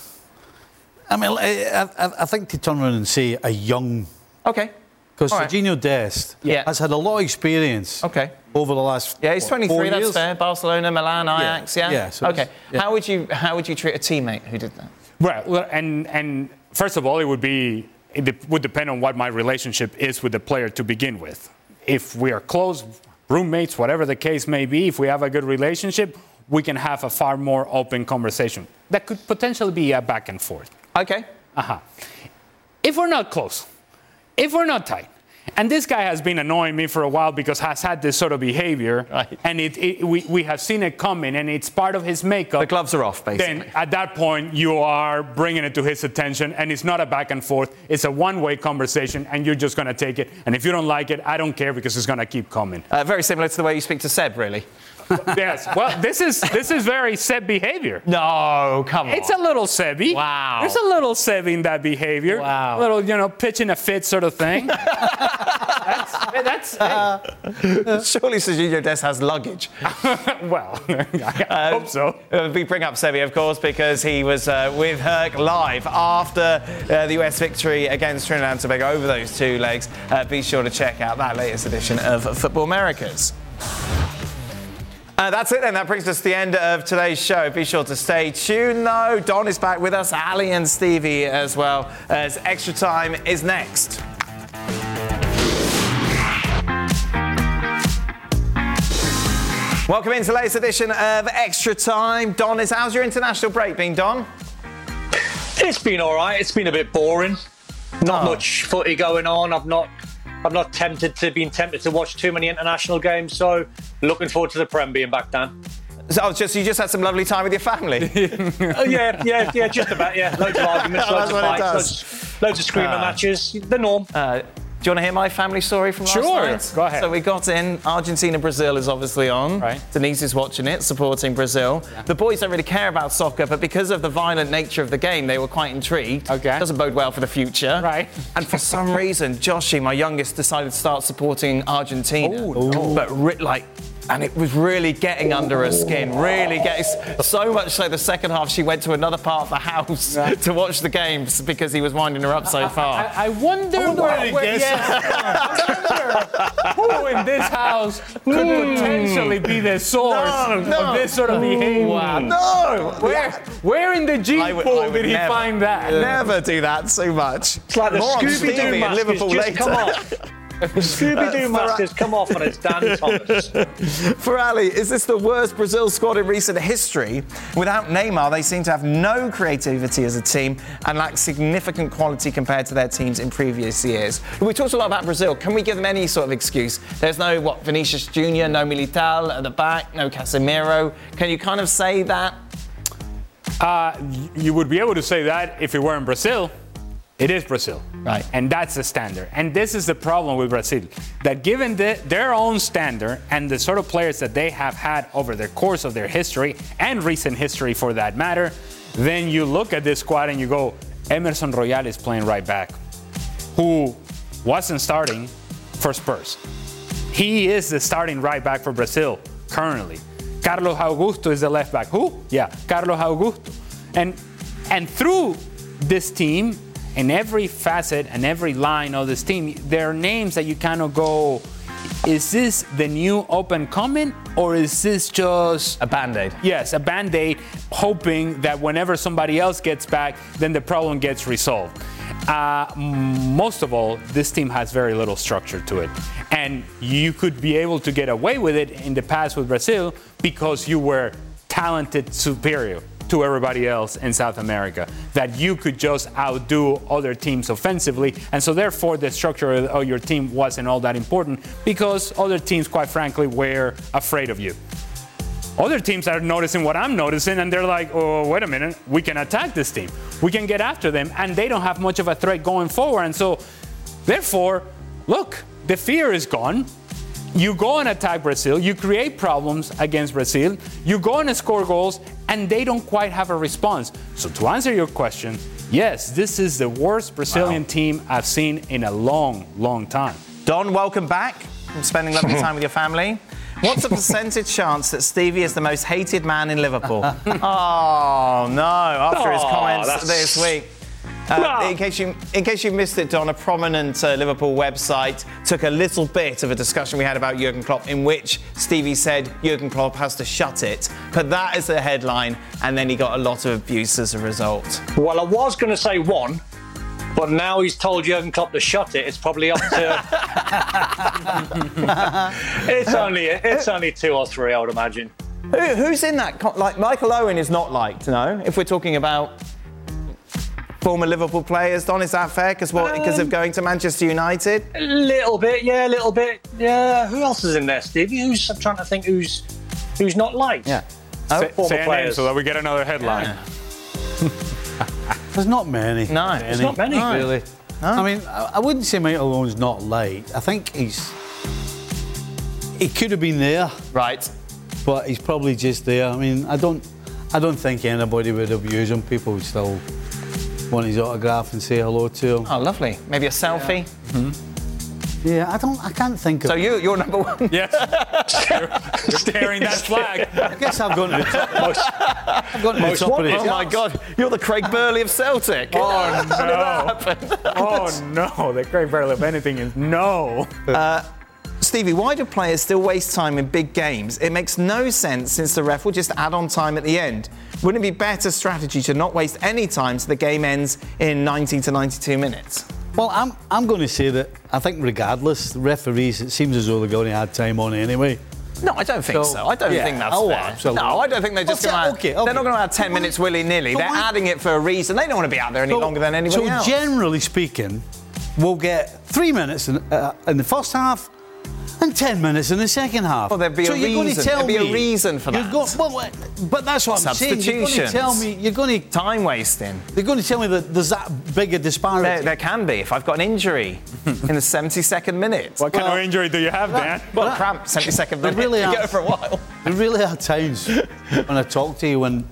I mean, I, I, I, think to turn around and say a young. Okay. Because Serginho right. Dest yeah. has had a lot of experience. Okay. Over the last. Yeah, he's 23. That's years. fair. Barcelona, Milan, Ajax. Yeah. Yeah. yeah so okay. Yeah. How would you How would you treat a teammate who did that? Well, and and first of all, it would be it would depend on what my relationship is with the player to begin with. If we are close, roommates, whatever the case may be, if we have a good relationship, we can have a far more open conversation that could potentially be a back and forth. Okay. Uh-huh. If we're not close, if we're not tight, and this guy has been annoying me for a while because has had this sort of behavior, right. and it, it, we, we have seen it coming, and it's part of his makeup. The gloves are off, basically. Then at that point, you are bringing it to his attention, and it's not a back and forth. It's a one-way conversation, and you're just going to take it. And if you don't like it, I don't care because it's going to keep coming. Uh, very similar to the way you speak to Seb, really. yes. Well, this is this is very Seb behavior. No, come on. It's a little Sebby. Wow. There's a little Seb in that behavior. Wow. A little, you know, pitching a fit sort of thing. that's that's. Uh, surely Serginho Dest has luggage. well, I um, hope so. Uh, we bring up Sebi, of course, because he was uh, with Herc live after uh, the US victory against Trinidad and Tobago over those two legs. Uh, be sure to check out that latest edition of Football Americas. Uh, that's it then. That brings us to the end of today's show. Be sure to stay tuned though. Don is back with us, Ali and Stevie as well, as Extra Time is next. Welcome into the latest edition of Extra Time. Don, is how's your international break been, Don? It's been all right. It's been a bit boring. Not oh. much footy going on. I've not I'm not tempted to being tempted to watch too many international games. So looking forward to the Prem being back down. So oh, just you just had some lovely time with your family. oh, yeah, yeah, yeah, just about. Yeah, loads of arguments, loads of fights, loads, loads, of screamer uh, matches. The norm. Uh, Do you want to hear my family story from last Sure, night? go ahead. So we got in. Argentina Brazil is obviously on. Right. Denise is watching it, supporting Brazil. The boys don't really care about soccer, but because of the violent nature of the game, they were quite intrigued. Okay. Doesn't bode well for the future. Right. And for some reason, Joshi, my youngest, decided to start supporting Argentina. Oh, But ri- like. And it was really getting under her skin, really getting so much so. The second half, she went to another part of the house to watch the games because he was winding her up so far. I, I wonder, wonder where, where he where- yes. I wonder who in this house could hmm. potentially be the source No, no. of this sort of behavior. No! Where, where in the gene I would- pool did he never- find that? Never do that so much. It's like the More Scooby-Doo in mask Liverpool just later. come off. The Scooby Doo mask has come off and it's Dan Thomas. For Ali, is this the worst Brazil squad in recent history? Without Neymar, they seem to have no creativity as a team and lack significant quality compared to their teams in previous years. We talked a lot about Brazil. Can we give them any sort of excuse? There's no, what, Vinicius Jr., no Militão at the back, no Casemiro. Can you kind of say that? Uh, you would be able to say that if it were in Brazil. It is Brazil. Right. And that's the standard. And this is the problem with Brazil that given the, their own standard and the sort of players that they have had over the course of their history and recent history for that matter, then you look at this squad and you go, Emerson Royal is playing right back, who wasn't starting for Spurs. He is the starting right back for Brazil currently. Carlos Augusto is the left back. Who? Yeah, Carlos Augusto. And and through this team, in every facet and every line of this team, there are names that you kind of go, is this the new open comment or is this just A band aid. Yes, a band aid, hoping that whenever somebody else gets back, then the problem gets resolved. Uh, most of all, this team has very little structure to it. And you could be able to get away with it in the past with Brazil because you were talented, superior to everybody else in South America, that you could just outdo other teams offensively. And so, therefore, the structure of your team wasn't all that important because other teams, quite frankly, were afraid of you. Other teams are noticing what I'm noticing, and they're like, oh, wait a minute, we can attack this team. We can get after them, and they don't have much of a threat going forward. And so, therefore, look, the fear is gone. You go and attack Brazil, you create problems against Brazil, you go and score goals, and they don't quite have a response. So, to answer your question, yes, this is the worst Brazilian team I've seen in a long, long time. Don, welcome back from spending lovely time with your family. What's the percentage chance that Stevie is the most hated man in Liverpool? oh no! After his Oh, comments that's- this week. Uh, in case you in case you missed it, Don, a prominent uh, Liverpool website took a little bit of a discussion we had about Jurgen Klopp, in which Stevie said Jurgen Klopp has to shut it. Put that as the headline, and then he got a lot of abuse as a result. Well, I was going to say one, but now he's told Jurgen Klopp to shut it. It's probably up to. it's only it's only two or three, I would imagine. Who, who's in that? Like Michael Owen is not liked, no. If we're talking about former Liverpool players, Don, is that fair? Because what? Because of um, going to Manchester United? A little bit, yeah, a little bit. Yeah. Who else is in there, Stevie? Who's I'm trying to think who's who's not liked. Yeah. Say, former say a name players. so that we get another headline. There's not many. No, There's not many. No. Really. I mean, I, I wouldn't say Michael Owen's not liked. I think he's. He could have been there, Right. but he's probably just there. I mean, I don't. I don't think anybody would abuse him. People would still want his autograph and say hello to him. Oh, lovely. Maybe a selfie. Yeah, I don't. I can't think of. So you, you're number one. Yes. You're carrying that flag. I guess I've gone to the top. I've gone to the most top of wanted. Oh my God, you're the Craig Burley of Celtic. Oh no! oh no! The Craig Burley of anything is no. Uh, Stevie, why do players still waste time in big games? It makes no sense since the ref will just add on time at the end. Wouldn't it be better strategy to not waste any time so the game ends in 90 to 92 minutes? Well, I'm, I'm going to say that I think regardless, the referees, it seems as though they're going to add time on anyway. No, I don't think so. So, I don't yeah. think that's Oh, fair. absolutely. No, I don't think they're just going to. okay, They're not going to add 10 So minutes willy nilly. so they're adding it for a reason. They don't want to be out there any So- longer than anybody so else. generally speaking, we'll get three minutes in, uh, in the first half And 10 minutes in the second half. Well, there'd be so a you're going to tell there'd be me a reason for you're that. go- well, well, but that's what I'm saying. You're going to tell me. You're going to. Time wasting. They're going to tell me that there's that big a disparity. There, there can be if I've got an injury in the 72nd minute. What kind Well, of injury do you have, Dan? Well, cramp, 72nd There minute. really you are. go for a while. There really are times when I talk to you when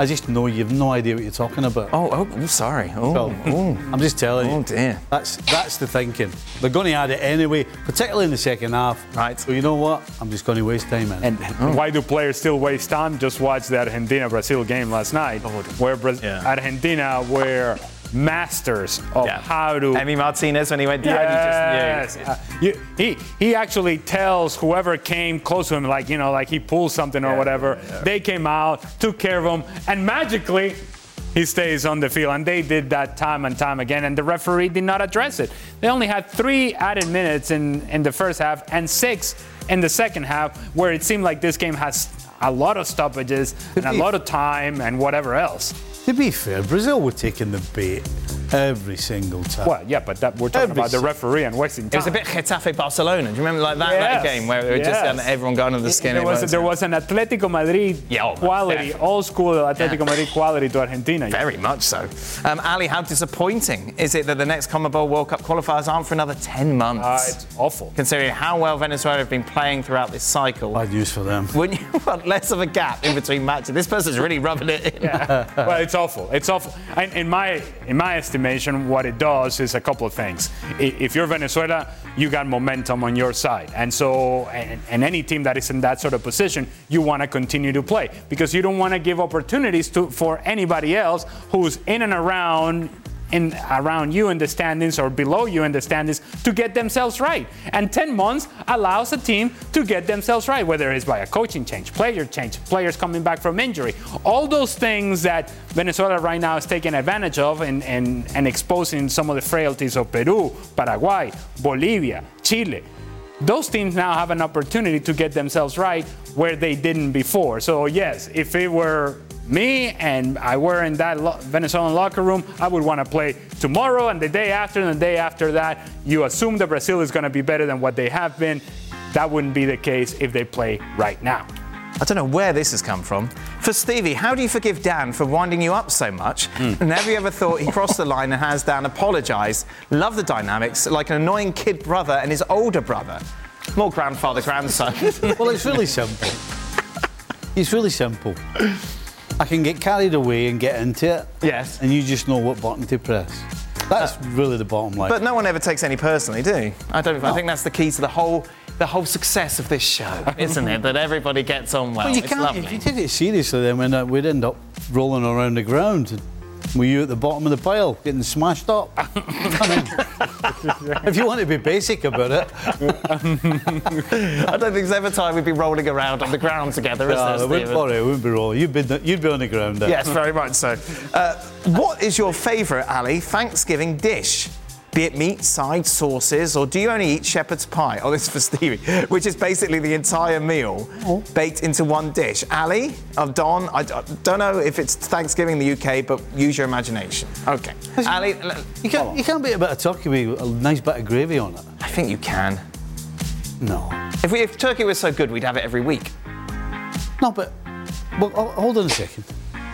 I just know you've no idea what you're talking about. Oh, oh, oh, sorry. Oh, So, oh. I'm just telling you. Oh, dear. That's that's the thinking. They're going to add it anyway, particularly in the second half. Right. So you know what? I'm just going to waste time in. it. And why do players still waste time? Just watch the Argentina Brazil game last night, where Bra- Yeah. Argentina were masters of Yeah. how to. Emi Martinez when he went down, Yes. you just knew. Uh, you- he he actually tells whoever came close to him, like you know, like he pulled something or Yeah, whatever. yeah, yeah. They came out, took care of him, and magically. He stays on the field, and they did that time and time again, and the referee did not address it. They only had three added minutes in, in the first half and six in the second half, where it seemed like this game has a lot of stoppages and a lot of time and whatever else. To be fair, Brazil were taking the bait every single time. Well, yeah, but that, we're talking Every about the referee and wasting time. It was a bit Getafe Barcelona. Do you remember like that, that game where it was just um, everyone going under the skin? There it was, there was an Atletico Madrid Yeah, oh, quality, definitely. old school Atletico Yeah. Madrid quality to Argentina. Very much so. Um, Ali, how disappointing is it that the next CONMEBOL World Cup qualifiers aren't for another 10 months? Uh, it's awful. Considering how well Venezuela have been playing throughout this cycle. Bad use for them. Wouldn't you want less of a gap in between matches? This person's really rubbing it in. well, it's awful. It's awful. And in my in my estimation, what it does is a couple of things. If you're Venezuela, you got momentum on your side, and so and, and any team that is in that sort of position, you want to continue to play because you don't want to give opportunities to for anybody else who's in and around in around you in the standings or below you in the standings to get themselves right. And 10 months allows a team to get themselves right, whether it's by a coaching change, player change, players coming back from injury. All those things that Venezuela right now is taking advantage of and, and, and exposing some of the frailties of Peru, Paraguay, Bolivia, Chile. Those teams now have an opportunity to get themselves right where they didn't before. So, yes, if it were me and I were in that lo- Venezuelan locker room, I would want to play tomorrow and the day after and the day after that. You assume that Brazil is going to be better than what they have been. That wouldn't be the case if they play right now. I don't know where this has come from. For Stevie, how do you forgive Dan for winding you up so much? Hmm. And have you ever thought he crossed the line and has Dan apologised? Love the dynamics, like an annoying kid brother and his older brother. More grandfather, grandson. well, it's really simple. It's really simple. I can get carried away and get into it. Yes. And you just know what button to press. That's uh, really the bottom line. But no one ever takes any personally, do you? I don't. I think that's the key to the whole, the whole success of this show, isn't it? That everybody gets on well. Well, you it's can't. lovely. If you take it seriously, then we'd, uh, we'd end up rolling around the ground. Were you at the bottom of the pile, getting smashed up? If you want to be basic about it, I don't think there's ever time we'd be rolling around on the ground together, is no, there, wouldn't, worry, it wouldn't be rolling. You'd be, you'd be on the ground. There. Yes, very much so. Uh, what is your favourite, Ali, Thanksgiving dish? Be it meat, side, sauces, or do you only eat shepherd's pie? Oh, this is for Stevie, which is basically the entire meal oh. baked into one dish. Ali, of Don, I don't know if it's Thanksgiving in the UK, but use your imagination. Okay. Ali, You can't, you can't beat a bit of turkey with a nice bit of gravy on it. I think you can. No. If, we, if turkey was so good, we'd have it every week. No, but, oh, hold on a second.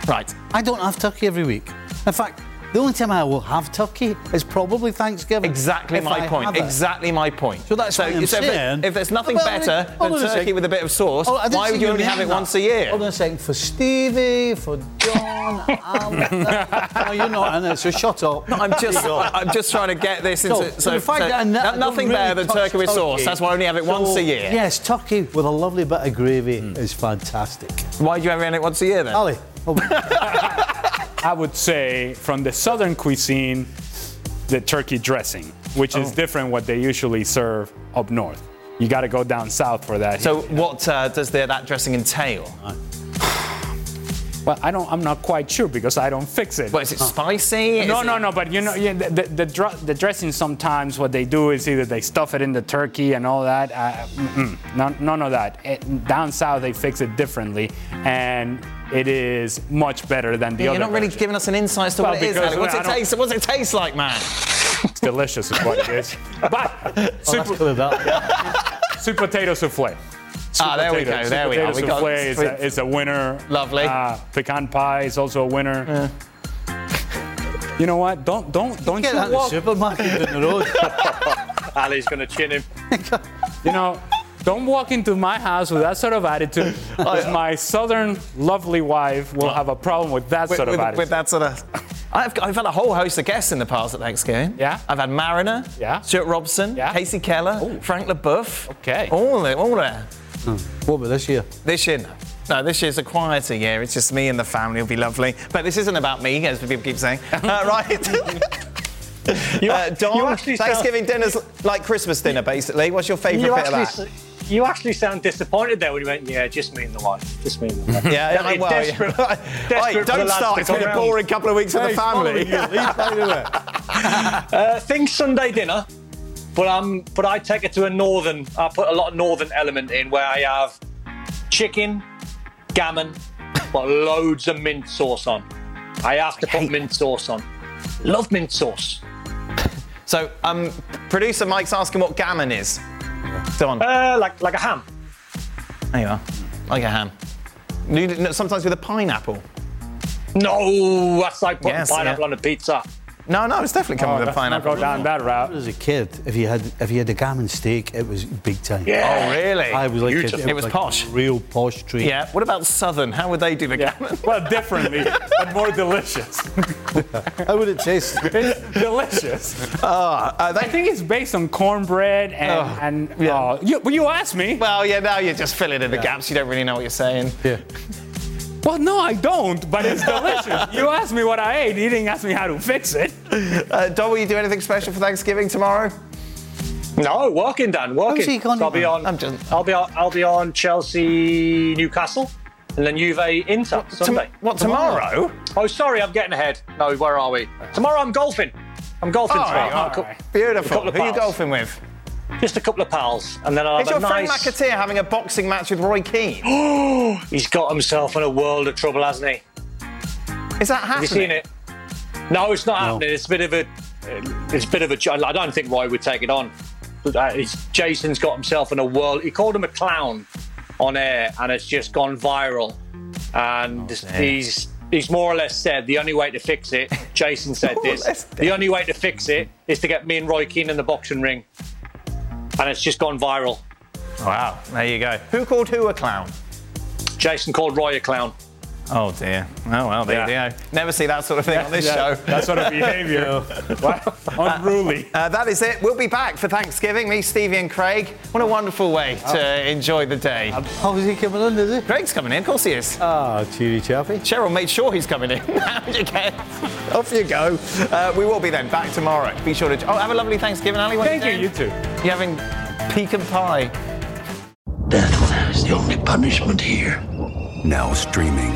Right. I don't have turkey every week. In fact, the only time I will have turkey is probably Thanksgiving. Exactly my I point. Exactly my point. So that's what I'm if, saying. if there's nothing Well, better than turkey second. with a bit of sauce, Oh, why would you only have it that. once a year? Hold on a second. For Stevie, for John, no, you're not in it, so shut up. No, I'm just, There you go. I'm just trying to get this So, into. so fact I ne- I don't nothing really better than turkey with sauce. That's why I only have it once a year. Yes, turkey with a lovely bit of gravy is fantastic. Why do you ever have it once a year then? Ali, I would say from the southern cuisine, the turkey dressing, which is Oh. different what they usually serve up north. You got to go down south for that. So what uh, does the, that dressing entail? Well, I don't. I'm not quite sure because I don't fix it. But is it spicy? No, Is no, it- no. But you know, yeah, the, the, the, dr- the dressing sometimes what they do is either they stuff it in the turkey and all that. Uh, none, none of that. It, down south they fix it differently, and it is much better than the Yeah, other. you're not really version. giving us an insight as to Well, what it is. because Ali. What's it taste? What's it taste like, man? It's delicious, is what it is. But oh, super, good, that. sweet potato souffle. Sweet Ah, there we potato- go, sweet there we potato are. We got souffle is a, is a winner. Lovely. Uh, pecan pie is also a winner. You know what? Don't don't don't Get you that in the walk. supermarket down the road. Ali's going to chin him. You know, don't walk into my house with that sort of attitude. Because my southern lovely wife will have a problem with that with, sort of with- attitude. with that sort of. I've, I've had a whole host of guests in the past at Thanksgiving. Yeah? I've had Mariner, Yeah. Stuart Robson, Yeah. Kasey Keller, Frank Leboeuf. Okay. All there, all there. What about this year? This year, no. No, this year's a quieter year. It's just me and the family. It'll be lovely. But this isn't about me, as people keep saying. Uh, right. You, uh, Don, you actually sound- Thanksgiving dinner's like Christmas dinner, basically. What's your favourite You bit of that? s- you actually sound disappointed there when you went, yeah, just me and the wife. Just me and the wife. Yeah, yeah, You're well, desperate, yeah. desperate Oi, don't start. to It's been a boring couple of weeks with the family. Uh, think Sunday dinner, but um, but I take it to a northern. I put a lot of northern element in where I have chicken, gammon, but loads of mint sauce on. I have to put mint sauce on. Love mint sauce. So, um, producer Mike's asking what gammon is. Don. Uh, like like a ham. There you are. Like a ham. Sometimes with a pineapple. No, that's like putting Yes, pineapple yeah. on a pizza. No, no, it's definitely coming Oh, with a let's not go down that route. As a kid, if you had if you had a gammon steak, it was big time. Yeah. Oh, really? I was like a- Beautiful. It was like posh. a real posh treat. Yeah. What about Southern? How would they do the Yeah. gammon? Well, differently, but more delicious. How would it taste? It's delicious. Ah, uh, I they, think it's based on cornbread and and yeah. uh, you, well, you asked me. well, yeah, now you're just filling in the gaps. You don't really know what you're saying. Yeah. Well, no, I don't, but it's delicious. you asked me what I ate. You didn't ask me how to fix it. Uh, Don, will you do anything special for Thanksgiving tomorrow? No, working, Dan, working. Gone So I'll be on. I'm just- I'll be on. I'll be on Chelsea, Newcastle, and then Juve Inter Sunday. What, tomorrow? Oh, sorry, I'm getting ahead. No, where are we? Tomorrow I'm golfing. I'm golfing All tomorrow. right, right. Beautiful. Who are you golfing with? Just a couple of pals, and then I'll Is your friend nice. McAteer having a boxing match with Roy Keane? He's got himself in a world of trouble, hasn't he? Is that happening? Have you seen it? No, it's not happening. It's a bit of a. It's a bit of a. I don't think Roy would take it on. But uh, it's, Jason's got himself in a world. He called him a clown on air, and it's just gone viral. And he's he's more or less said the only way to fix it. Jason said More or less this. The only way to fix it is to get me and Roy Keane in the boxing ring. And it's just gone viral. Wow, there you go. Who called who a clown? Jason called Roy a clown. Oh dear. Oh well, there Yeah. you go. Never see that sort of thing on this Yeah, show. That sort of behavior. Wow, Unruly. Uh, that is it. We'll be back for Thanksgiving. Me, Stevie, and Craig. What a wonderful way to enjoy the day. How is he coming in? is he? Craig's coming in. Of course he is. Ah, cheery chappy. Cheryl made sure he's coming in. You get? Off you go. Uh, we will be then back tomorrow. Be sure to. Oh, have a lovely Thanksgiving, Ali. What Thank you you, doing? you too. You having pecan pie? Death is the only punishment here. Now streaming.